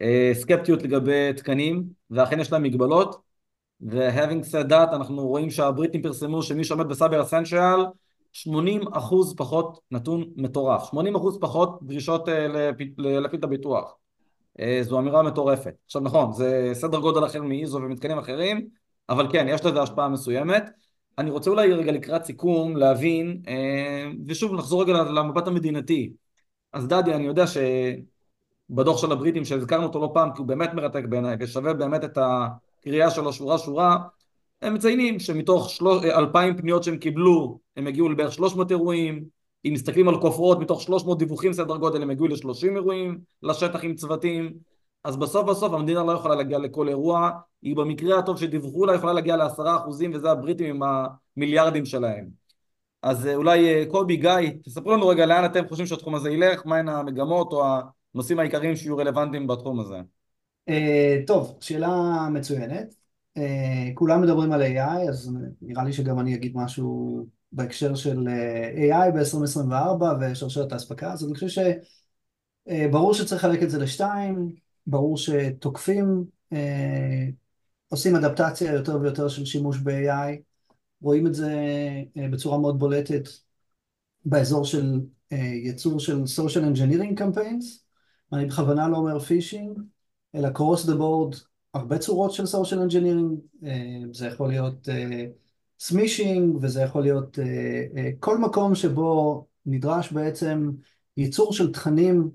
הסקפטיות לגבי תקנים, ואכן יש להם מגבלות, ו-having said that, אנחנו רואים שהבריטים פרסמו שמי שעומד בסייבר אסנשיאל, 80 אחוז פחות, נתון מטורף, 80 אחוז פחות דרישות להפעיל את הביטוח. זו אמירה מטורפת. עכשיו נכון, זה סדר גודל אחר מאיזו ומתקנים אחרים, אבל כן, יש לזה השפעה מסוימת. אני רוצה אולי רגע לקראת סיכום להבין, ושוב נחזור רגע למבט המדינתי. אז דדי, אני יודע שבדוח של הבריטים שהזכרנו אותו לא פעם, כי הוא באמת מרתק בעיניי, ושווה באמת את הקריאה שלו שורה שורה, הם מציינים שמתוך שלוש, אלפיים פניות שהם קיבלו, הם הגיעו לבערך 300 אירועים, אם מסתכלים על כופרות, מתוך 300 דיווחים סדר גודל, הם הגיעו ל-30 אירועים לשטח עם צוותים, אז בסוף בסוף המדינה לא יכולה להגיע לכל אירוע, היא במקרה הטוב שדיווחו לה יכולה להגיע לעשרה אחוזים, וזה הבריטים עם המיליארדים שלהם. אז אה, אולי אה, קובי, גיא, תספרו לנו רגע לאן אתם חושבים שהתחום הזה ילך, מהן המגמות או הנושאים העיקריים שיהיו רלוונטיים בתחום הזה. Uh, טוב, שאלה מצוינת. כולם מדברים על AI, אז נראה לי שגם אני אגיד משהו בהקשר של AI ב-2024 ושרשרת האספקה, אז אני חושב שברור שצריך לחלק את זה לשתיים, ברור שתוקפים אה, עושים אדפטציה יותר ויותר של שימוש ב-AI, רואים את זה אה, בצורה מאוד בולטת באזור של אה, ייצור של social engineering campaigns, אני בכוונה לא אומר פישינג, אלא across the board, הרבה צורות של social engineering, זה יכול להיות smishing וזה יכול להיות כל מקום שבו נדרש בעצם ייצור של תכנים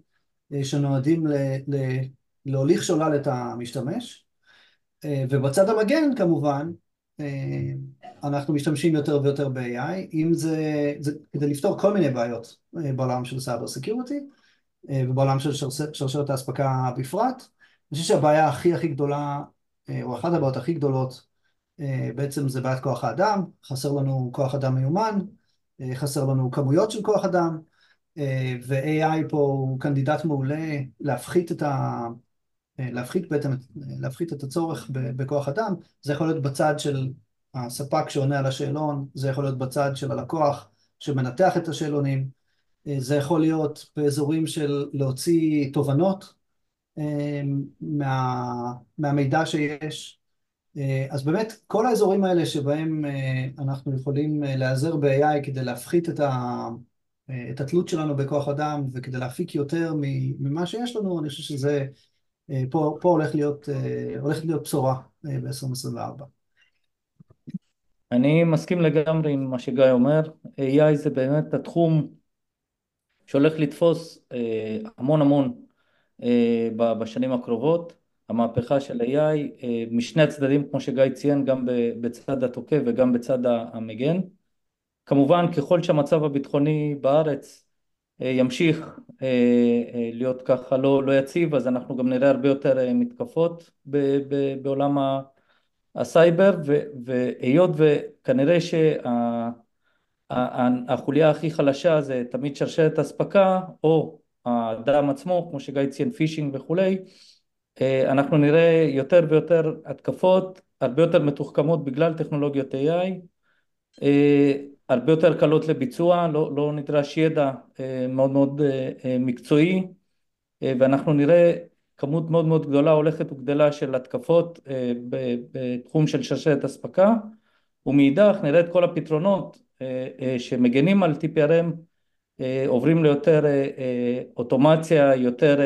שנועדים להוליך שולל את המשתמש, ובצד המגן כמובן אנחנו משתמשים יותר ויותר ב-AI, אם זה, זה כדי לפתור כל מיני בעיות בעולם של סייבר סקיורטי ובעולם של שרשרת האספקה בפרט, אני חושב שהבעיה הכי הכי גדולה, אה, או אחת הבעיות הכי גדולות, אה, בעצם זה בעיית כוח האדם, חסר לנו כוח אדם מיומן, אה, חסר לנו כמויות של כוח אדם, ו-AI פה הוא קנדידט מעולה להפחית את ה... להפחית בעצם, להפחית את הצורך בכוח אדם, זה יכול להיות בצד של הספק שעונה על השאלון, זה יכול להיות בצד של הלקוח שמנתח את השאלונים, זה יכול להיות באזורים של להוציא תובנות מה, מהמידע שיש. אז באמת כל האזורים האלה שבהם אנחנו יכולים להיעזר ב-AI כדי להפחית את, ה, את התלות שלנו בכוח אדם וכדי להפיק יותר ממה שיש לנו, אני חושב שזה, פה, פה הולך להיות, הולכת להיות בשורה ב-2024. אני מסכים לגמרי עם מה שגיא אומר, AI זה באמת התחום שהולך לתפוס המון המון אה, בשנים הקרובות, המהפכה של AI אה, משני הצדדים כמו שגיא ציין גם בצד התוקף וגם בצד המגן. כמובן ככל שהמצב הביטחוני בארץ אה, ימשיך להיות ככה לא, לא יציב אז אנחנו גם נראה הרבה יותר מתקפות בעולם הסייבר והיות וכנראה שהחוליה הכי חלשה זה תמיד שרשרת אספקה או האדם עצמו, כמו שגיא ציין פישינג וכולי, אה, אנחנו נראה יותר ויותר התקפות הרבה יותר מתוחכמות בגלל טכנולוגיות AI, אה, הרבה יותר קלות לביצוע, לא, לא נדרש ידע אה, מאוד מאוד מקצועי, ואנחנו נראה כמות מאוד מאוד גדולה הולכת וגדלה של התקפות בתחום של שרשרת אספקה, ומאידך נראה את כל הפתרונות שמגנים על TPRM אה, עוברים ליותר אה, אה, אוטומציה, יותר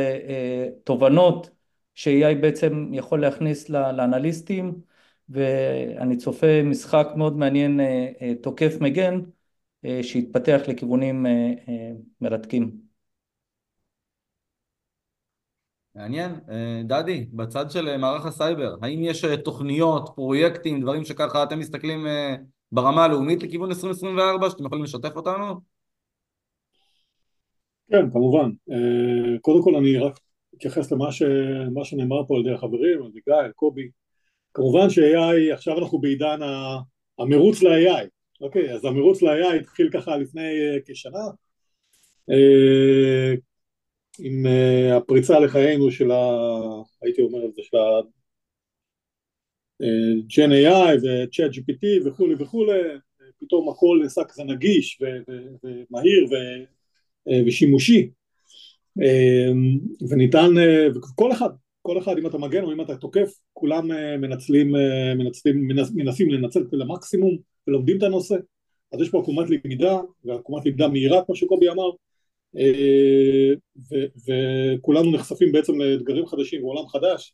תובנות ש-AI בעצם יכול להכניס לאנליסטים ואני צופה משחק מאוד מעניין תוקף מגן שיתפתח לכיוונים מרתקים. מעניין. דדי, בצד של מערך הסייבר, האם יש תוכניות, פרויקטים, דברים שככה אתם מסתכלים ברמה הלאומית לכיוון 2024 שאתם יכולים לשתף אותנו? כן, כמובן. אה, קודם כל אני רק אתייחס למה ש... שנאמר פה על ידי החברים, על ידי גיא, על קובי. כמובן ש-AI, עכשיו אנחנו בעידן המרוץ ל-AI, אוקיי? אז המרוץ ל-AI התחיל ככה לפני אה, כשנה, אה, עם הפריצה לחיינו של ה... הייתי אומר את זה, של ה... Gen AI ו-Chat GPT וכולי וכולי, פתאום הכל נעשה כזה נגיש ומהיר אה, ושימושי. אה, וניתן, אה, וכל אחד, כל אחד אם אתה מגן או אם אתה תוקף, כולם מנצלים, מנצלים, מנסים לנצל למקסימום ולומדים את הנושא, אז יש פה עקומת למידה, ועקומת למידה מהירה כמו שקובי אמר, וכולנו נחשפים בעצם לאתגרים חדשים ועולם חדש,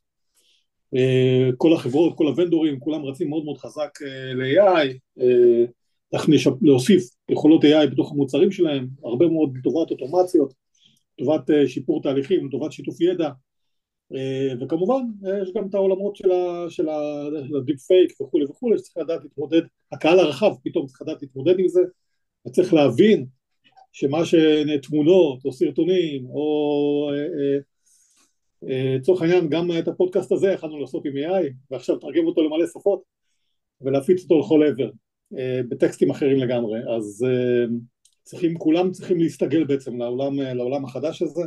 כל החברות, כל הוונדורים, כולם רצים מאוד מאוד חזק ל-AI, להוסיף יכולות AI בתוך המוצרים שלהם, הרבה מאוד לטובת אוטומציות, לטובת אה, שיפור תהליכים, לטובת שיתוף ידע, וכמובן יש גם את העולמות של הדיפ פייק וכולי וכולי שצריך לדעת להתמודד, הקהל הרחב פתאום צריך לדעת להתמודד עם זה וצריך להבין שמה שתמונות או סרטונים או לצורך העניין גם את הפודקאסט הזה יכולנו לעשות עם AI ועכשיו תרגם אותו למלא שפות ולהפיץ אותו לכל עבר בטקסטים אחרים לגמרי. אז צריכים, כולם צריכים להסתגל בעצם לעולם, לעולם החדש הזה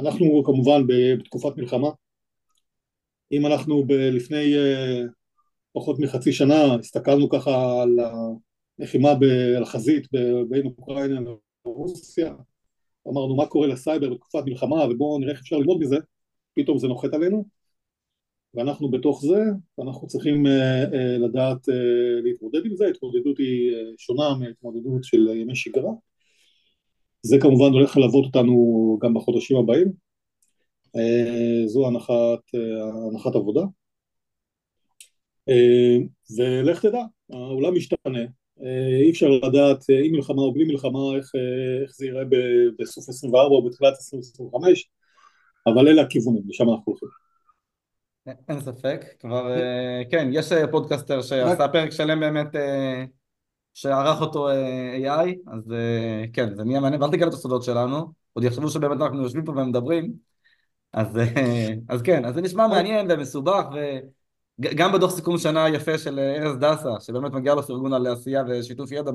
אנחנו כמובן בתקופת מלחמה. אם אנחנו ב- לפני פחות מחצי שנה הסתכלנו ככה על הלחימה על החזית בין אוקראינה לרוסיה אמרנו מה קורה לסייבר בתקופת מלחמה? ובואו נראה איך אפשר ללמוד מזה. פתאום זה נוחת עלינו ואנחנו בתוך זה ואנחנו צריכים uh, uh, לדעת להתמודד עם זה, ההתמודדות היא שונה מהתמודדות של ימי שגרה זה כמובן הולך ללוות אותנו גם בחודשים הבאים. uh, זו הנחת, uh, הנחת עבודה. uh, ולך תדע, העולם משתנה. אי אפשר לדעת עם מלחמה או בלי מלחמה איך, איך זה ייראה בסוף 24 או בתחילת 2025 אבל אלה הכיוונים, לשם אנחנו הולכים. אין ספק, כבר כן, יש פודקאסטר שעשה פרק שלם באמת שערך אותו AI, אז כן, זה נהיה מעניין, ואל תגלה את הסודות שלנו, עוד יחשבו שבאמת אנחנו יושבים פה ומדברים, אז, אז כן, אז זה נשמע מעניין ומסובך, וגם בדוח סיכום שנה היפה של ארז דסה, שבאמת מגיע לו פרגון על עשייה ושיתוף ידע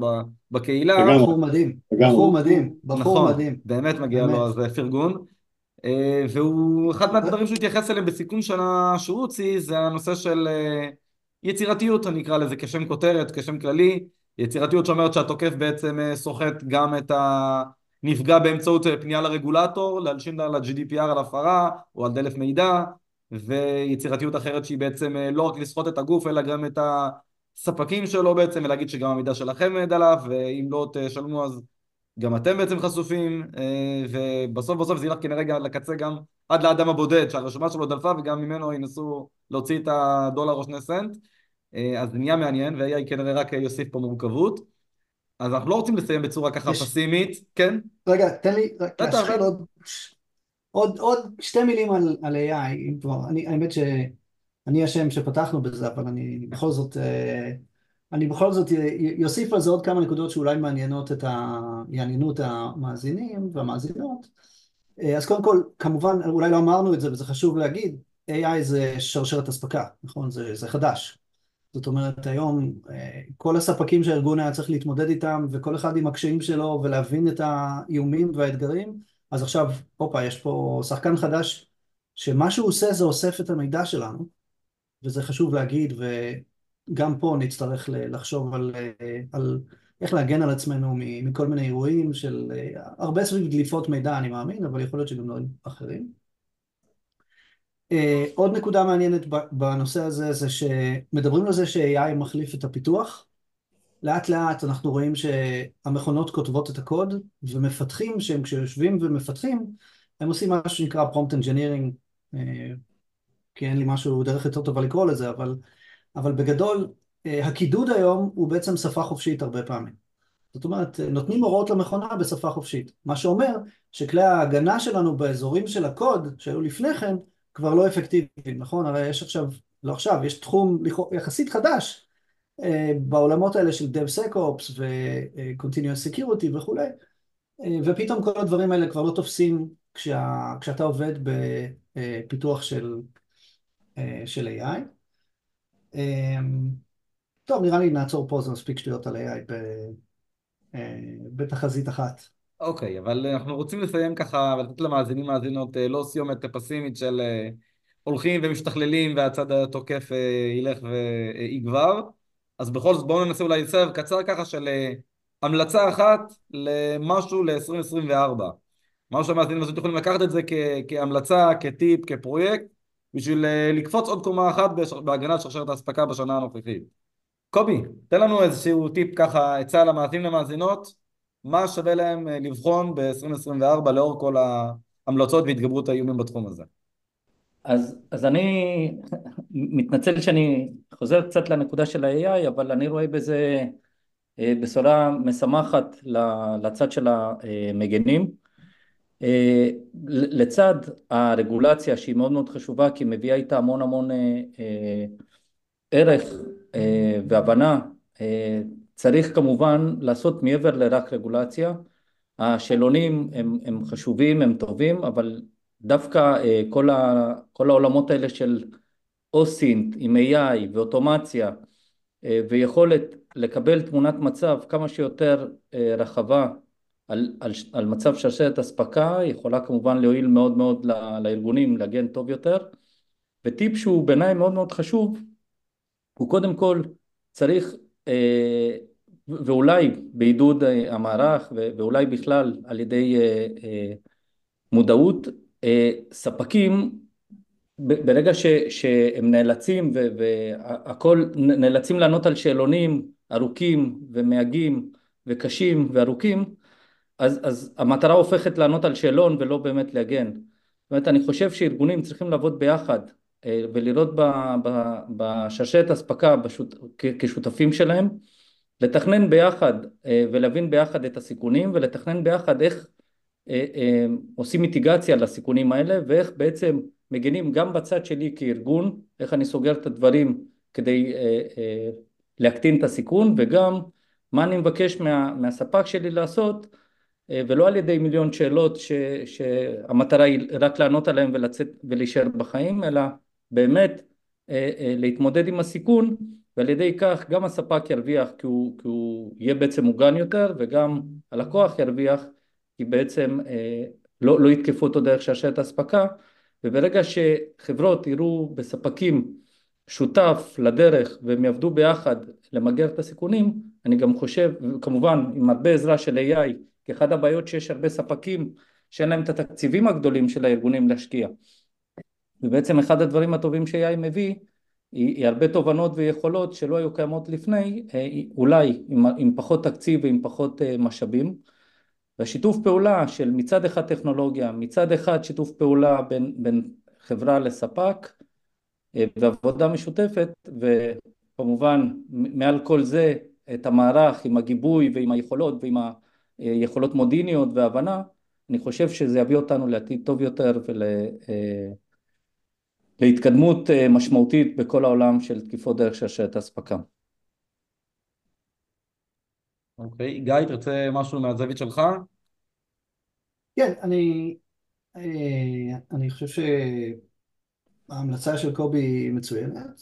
בקהילה. בחור מדהים, בחור מדהים, בחור נכון, מדהים. באמת מגיע לו אז פרגון. והוא, אחד מהדברים שהוא התייחס אליהם בסיכום שנה שהוא הוציא זה הנושא של יצירתיות, אני אקרא לזה כשם כותרת, כשם כללי, יצירתיות שאומרת שהתוקף בעצם סוחט גם את הנפגע באמצעות פנייה לרגולטור, להלשין על ה-GDPR על הפרה או על דלף מידע, ויצירתיות אחרת שהיא בעצם לא רק לסחוט את הגוף אלא גם את הספקים שלו בעצם, ולהגיד שגם המידע שלכם דלף, ואם לא תשלמו אז גם אתם בעצם חשופים, ובסוף בסוף זה ילך כנראה גם לקצה גם עד לאדם הבודד שהרשומה שלו דלפה וגם ממנו ינסו להוציא את הדולר או שני סנט, אז זה נהיה מעניין ו-AI כנראה רק יוסיף פה מורכבות. אז אנחנו לא רוצים לסיים בצורה ככה יש... פסימית, כן? רגע, תן לי רק להשחיל עוד, עוד, עוד שתי מילים על, על AI, אם כבר, אני, האמת שאני השם שפתחנו בזה, אבל אני בכל זאת... אני בכל זאת יוסיף על זה עוד כמה נקודות שאולי מעניינות את ה... יעניינו את המאזינים והמאזינות. אז קודם כל, כמובן, אולי לא אמרנו את זה וזה חשוב להגיד, AI זה שרשרת אספקה, נכון? זה, זה חדש. זאת אומרת, היום כל הספקים שהארגון היה צריך להתמודד איתם, וכל אחד עם הקשיים שלו, ולהבין את האיומים והאתגרים, אז עכשיו, הופה, יש פה שחקן חדש, שמה שהוא עושה זה אוסף את המידע שלנו, וזה חשוב להגיד, ו... גם פה נצטרך לחשוב על, על איך להגן על עצמנו מכל מיני אירועים של הרבה סביב דליפות מידע אני מאמין, אבל יכול להיות שגם דברים אחרים. עוד נקודה מעניינת בנושא הזה זה שמדברים על זה ש-AI מחליף את הפיתוח. לאט לאט אנחנו רואים שהמכונות כותבות את הקוד ומפתחים שהם כשיושבים ומפתחים הם עושים משהו שנקרא prompt engineering כי אין לי משהו דרך יותר טובה לקרוא לזה אבל אבל בגדול, הקידוד היום הוא בעצם שפה חופשית הרבה פעמים. זאת אומרת, נותנים הוראות למכונה בשפה חופשית. מה שאומר שכלי ההגנה שלנו באזורים של הקוד שהיו לפני כן כבר לא אפקטיביים, נכון? הרי יש עכשיו, לא עכשיו, יש תחום יחסית חדש בעולמות האלה של DevSecOps ו-Continuous Security וכולי, ופתאום כל הדברים האלה כבר לא תופסים כשה, כשאתה עובד בפיתוח של, של AI. טוב, נראה לי נעצור פה, זה מספיק שטויות על AI בתחזית אחת. אוקיי, אבל אנחנו רוצים לסיים ככה ולתת למאזינים מאזינות לא סיומת פסימית של הולכים ומשתכללים והצד התוקף ילך ויגבר, אז בכל זאת בואו ננסה אולי לסבב קצר ככה של המלצה אחת למשהו ל-2024. משהו שהמאזינים יכולים לקחת את זה כהמלצה, כטיפ, כפרויקט, בשביל לקפוץ עוד קומה אחת בהגנת שרשרת האספקה בשנה הנוכחית. קובי, תן לנו איזשהו טיפ ככה, עצה למאזינים למאזינות, מה שווה להם לבחון ב-2024 לאור כל ההמלצות והתגברות האיומים בתחום הזה. אז, אז אני מתנצל שאני חוזר קצת לנקודה של ה-AI, אבל אני רואה בזה בשורה משמחת לצד של המגנים. לצד הרגולציה שהיא מאוד מאוד חשובה כי מביאה איתה המון המון ערך והבנה, צריך כמובן לעשות מעבר לרק רגולציה. השאלונים הם, הם חשובים, הם טובים, אבל דווקא כל, ה, כל העולמות האלה של אוסינט עם AI ואוטומציה ויכולת לקבל תמונת מצב כמה שיותר רחבה על, על, על מצב שרשרת אספקה יכולה כמובן להועיל מאוד מאוד לארגונים להגן טוב יותר וטיפ שהוא בעיניי מאוד מאוד חשוב הוא קודם כל צריך ואולי בעידוד המערך ואולי בכלל על ידי מודעות ספקים ברגע ש, שהם נאלצים והכל נאלצים לענות על שאלונים ארוכים ומייגעים וקשים וארוכים אז, אז המטרה הופכת לענות על שאלון ולא באמת להגן. זאת אומרת אני חושב שארגונים צריכים לעבוד ביחד ולראות בשרשרת אספקה כשותפים שלהם, לתכנן ביחד ולהבין ביחד את הסיכונים ולתכנן ביחד איך עושים מיטיגציה לסיכונים האלה ואיך בעצם מגנים גם בצד שלי כארגון, איך אני סוגר את הדברים כדי להקטין את הסיכון וגם מה אני מבקש מה, מהספק שלי לעשות ולא על ידי מיליון שאלות ש, שהמטרה היא רק לענות עליהן ולצאת ולהישאר בחיים אלא באמת להתמודד עם הסיכון ועל ידי כך גם הספק ירוויח כי הוא, כי הוא יהיה בעצם מוגן יותר וגם הלקוח ירוויח כי בעצם לא, לא יתקפו אותו דרך שרשרת אספקה וברגע שחברות יראו בספקים שותף לדרך והם יעבדו ביחד למגר את הסיכונים אני גם חושב כמובן עם הרבה עזרה של AI כי אחת הבעיות שיש הרבה ספקים שאין להם את התקציבים הגדולים של הארגונים להשקיע. ובעצם אחד הדברים הטובים ש-AI מביא היא, היא הרבה תובנות ויכולות שלא היו קיימות לפני אולי עם, עם פחות תקציב ועם פחות משאבים. והשיתוף פעולה של מצד אחד טכנולוגיה מצד אחד שיתוף פעולה בין, בין חברה לספק ועבודה משותפת וכמובן מעל כל זה את המערך עם הגיבוי ועם היכולות ועם היכולות מודיעיניות והבנה אני חושב שזה יביא אותנו לעתיד טוב יותר ולהתקדמות משמעותית בכל העולם של תקיפות דרך שרשרת אספקה. אוקיי, גיא תרצה משהו מהזווית שלך? כן, אני, אני חושב שההמלצה של קובי היא מצוינת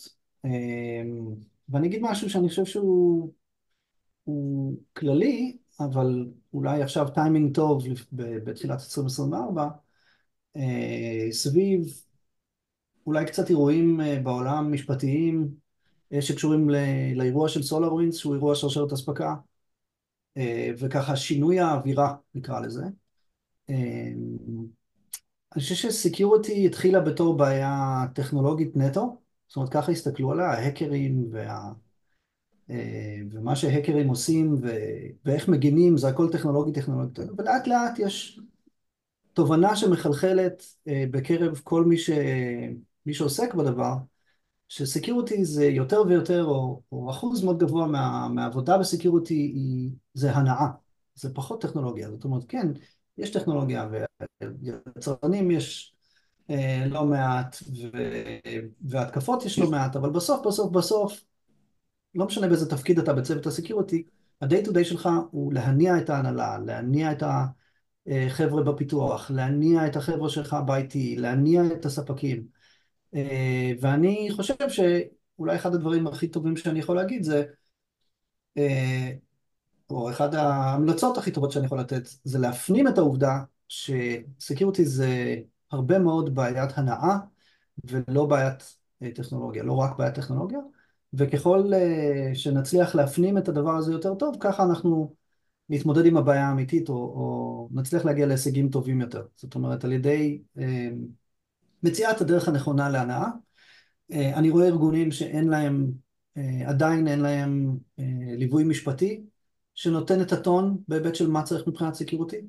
ואני אגיד משהו שאני חושב שהוא כללי אבל אולי עכשיו טיימינג טוב בתחילת 2024 סביב אולי קצת אירועים בעולם משפטיים שקשורים לאירוע של SolarWinds שהוא אירוע שרשרת אספקה וככה שינוי האווירה נקרא לזה. אני חושב ש-security התחילה בתור בעיה טכנולוגית נטו, זאת אומרת ככה הסתכלו עליה, ההקרים וה... ומה שהקרים עושים ואיך מגינים זה הכל טכנולוגי טכנולוגי, ולאט לאט יש תובנה שמחלחלת בקרב כל מי, ש... מי שעוסק בדבר ש-security זה יותר ויותר או, או אחוז מאוד גבוה מה... מהעבודה ב-security זה הנאה, זה פחות טכנולוגיה, זאת אומרת כן יש טכנולוגיה ויצרנים יש לא מעט ו... והתקפות יש לא מעט אבל בסוף בסוף בסוף לא משנה באיזה תפקיד אתה בצוות הסקיוריטי, ה-day to day שלך הוא להניע את ההנהלה, להניע את החבר'ה בפיתוח, להניע את החבר'ה שלך ב-IT, להניע את הספקים. ואני חושב שאולי אחד הדברים הכי טובים שאני יכול להגיד זה, או אחד ההמלצות הכי טובות שאני יכול לתת, זה להפנים את העובדה שסקיוריטי זה הרבה מאוד בעיית הנאה ולא בעיית טכנולוגיה, לא רק בעיית טכנולוגיה. וככל שנצליח להפנים את הדבר הזה יותר טוב, ככה אנחנו נתמודד עם הבעיה האמיתית, או, או נצליח להגיע להישגים טובים יותר. זאת אומרת, על ידי מציאת הדרך הנכונה להנאה. אני רואה ארגונים שאין להם, עדיין אין להם ליווי משפטי, שנותן את הטון בהיבט של מה צריך מבחינת security,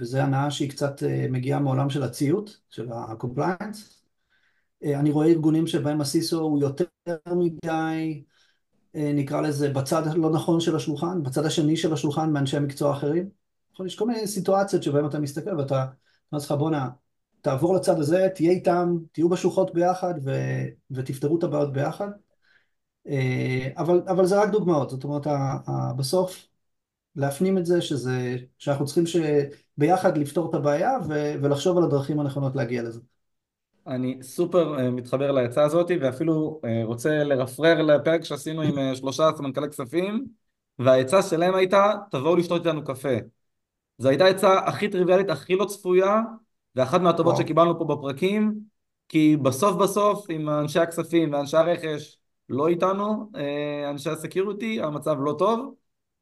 וזה הנעה שהיא קצת מגיעה מעולם של הציות, של ה-compliance. אני רואה ארגונים שבהם הסיסו הוא יותר מדי, נקרא לזה, בצד הלא נכון של השולחן, בצד השני של השולחן מאנשי מקצוע אחרים. יש כל מיני סיטואציות שבהם אתה מסתכל ואתה אמרתי לך, בואנה, תעבור לצד הזה, תהיה איתם, תהיו בשוחות ביחד ו... ותפתרו את הבעיות ביחד. אה, אבל, אבל זה רק דוגמאות, זאת אומרת, בסוף להפנים את זה שזה, שאנחנו צריכים ביחד לפתור את הבעיה ו... ולחשוב על הדרכים הנכונות להגיע לזה. אני סופר אה, מתחבר לעצה הזאת ואפילו אה, רוצה לרפרר לפרק שעשינו עם שלושה סמנכ"לי כספים והעצה שלהם הייתה תבואו לשתות איתנו קפה זו הייתה עצה הכי טריוויאלית, הכי לא צפויה, ואחת מהטובות וואו. שקיבלנו פה בפרקים, כי בסוף בסוף, עם אנשי הכספים ואנשי הרכש לא איתנו, אה, אנשי ה security, המצב לא טוב,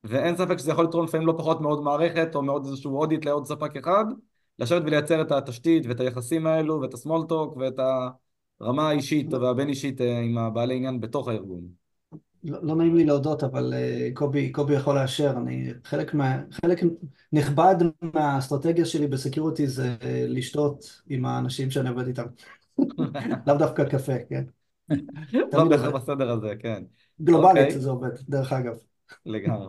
ואין ספק שזה יכול לתרום לפעמים לא פחות מעוד מערכת, או מעוד איזשהו audit לעוד ספק אחד, לשבת ולייצר את התשתית ואת היחסים האלו, ואת ה small talk, ואת הרמה האישית והבין אישית אה, עם הבעלי עניין בתוך הארגון. לא, לא נעים לי להודות, אבל uh, קובי, קובי יכול לאשר, אני, חלק, מה, חלק נכבד מהאסטרטגיה שלי ב security זה uh, לשתות עם האנשים שאני עובד איתם. [LAUGHS] לאו דווקא קפה, כן. [LAUGHS] לא בהכרח בסדר הזה, כן. גלובלית okay. okay. זה עובד, דרך אגב. לגמרי.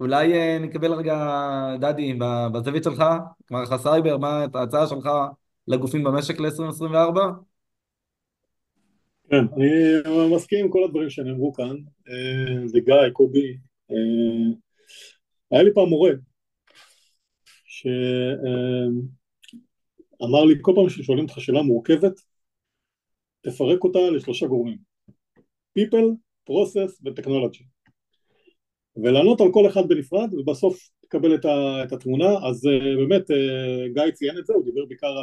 אולי uh, נקבל רגע, דדי, בזווית שלך, מערך הסייבר, מה ההצעה שלך לגופים במשק ל-2024? כן, אני מסכים עם כל הדברים שנאמרו כאן, אה, זה גיא, קובי. אה, היה לי פעם מורה שאמר אה, לי כל פעם ששואלים אותך שאלה מורכבת, תפרק אותה לשלושה גורמים, people, process ו-technology. ולענות על כל אחד בנפרד ובסוף תקבל את, התמונה, אז באמת גיא ציין את זה, הוא דיבר בעיקר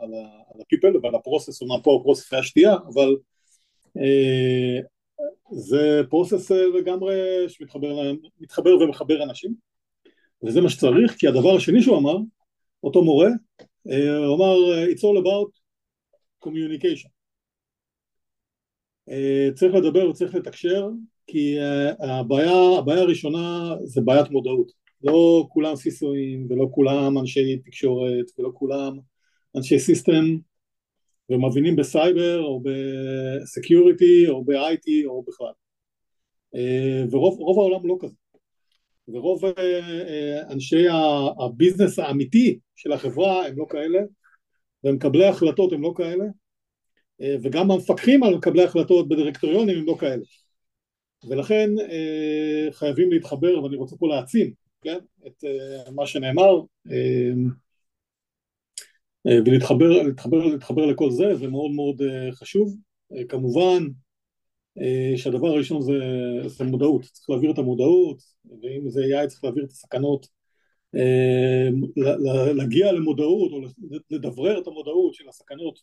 על ה-people ועל הפרוסס, אומנם פה הפרוסס היה שתייה, אבל אה, זה פרוסס אה, לגמרי שמתחבר ומחבר אנשים וזה מה שצריך כי הדבר השני שהוא אמר אותו מורה אה, הוא אמר it's all about communication. צריך לדבר וצריך לתקשר כי הבעיה, הבעיה הראשונה זה בעיית מודעות. לא כולם סיסויים ולא כולם אנשי תקשורת ולא כולם אנשי סיסטם ומבינים בסייבר או ב security או ב-IT או בכלל. אה, ורוב העולם לא כזה. ורוב אה, אה, אנשי הביזנס האמיתי של החברה הם לא כאלה ומקבלי ההחלטות הם לא כאלה וגם המפקחים על מקבלי ההחלטות בדירקטוריונים הם לא כאלה. ולכן חייבים להתחבר ואני רוצה פה להעצים כן, את מה שנאמר ולהתחבר להתחבר, להתחבר לכל זה, זה מאוד מאוד אה, חשוב. אה, כמובן שהדבר הראשון זה, זה מודעות, צריך להעביר את המודעות, ואם זה AI צריך להעביר את הסכנות, להגיע למודעות או לדברר את המודעות של הסכנות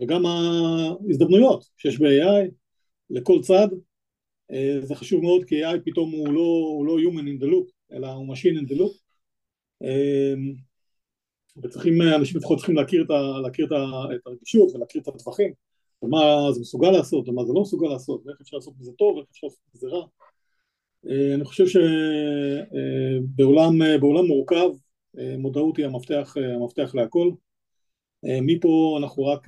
וגם ההזדמנויות שיש ב-AI לכל צד, זה חשוב מאוד כי AI פתאום הוא לא, הוא לא human in the loop, אלא הוא machine in the loop. וצריכים, אנשים לפחות צריכים להכיר, את, ה, להכיר את, ה, את הרגישות ולהכיר את הטווחים. ומה זה מסוגל לעשות ומה זה לא מסוגל לעשות ואיך אפשר לעשות בזה טוב ואיך אפשר לעשות בזה רע. אה, אני חושב שבעולם אה, מורכב אה, מודעות היא המפתח, המפתח להכל. מפה אנחנו רק,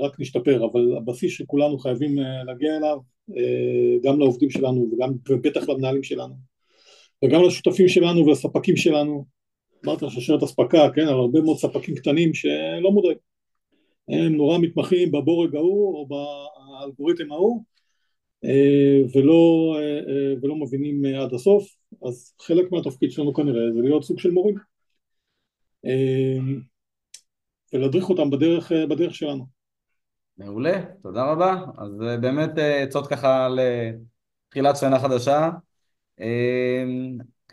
רק נשתפר אבל הבסיס שכולנו חייבים להגיע אליו גם לעובדים שלנו וגם ובטח למנהלים שלנו וגם לשותפים שלנו ולספקים שלנו אמרתי לך שרשרת אספקה, כן, אבל הרבה מאוד ספקים קטנים שלא מודעים. הם נורא מתמחים בבורג ההוא או באלגוריתם ההוא אה, ולא, אה, אה, ולא מבינים עד הסוף, אז חלק מהתפקיד שלנו כנראה זה להיות סוג של מורים ולהדריך אותם בדרך, בדרך שלנו. מעולה, תודה רבה. אז באמת עצות ככה לתחילת שנה חדשה.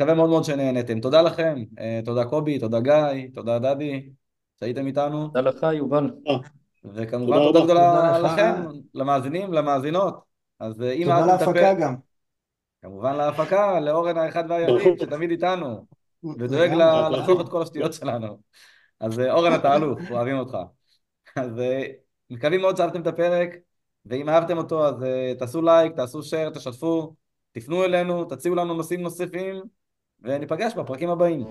מקווה מאוד מאוד שנהנתם. תודה לכם, אה, תודה קובי, תודה גיא, תודה דדי, שהייתם איתנו. תודה לך, יובל. וכמובן תודה גדולה לכם, למאזינים, למאזינות. אז אה, אם תודה להפקה גם. כמובן להפקה, לאורן האחד והיחיד, שתמיד איתנו, ודואג לחסוך את כל השטויות שלנו. אז אה, אורן אתה אלוף, [LAUGHS] אוהבים אותך. אז מקווים מאוד שאהבתם את הפרק, ואם אהבתם אותו אז תעשו לייק, תעשו שייר, תשתפו, תפנו אלינו, תציעו לנו נושאים נוספים. וניפגש בפרקים הבאים.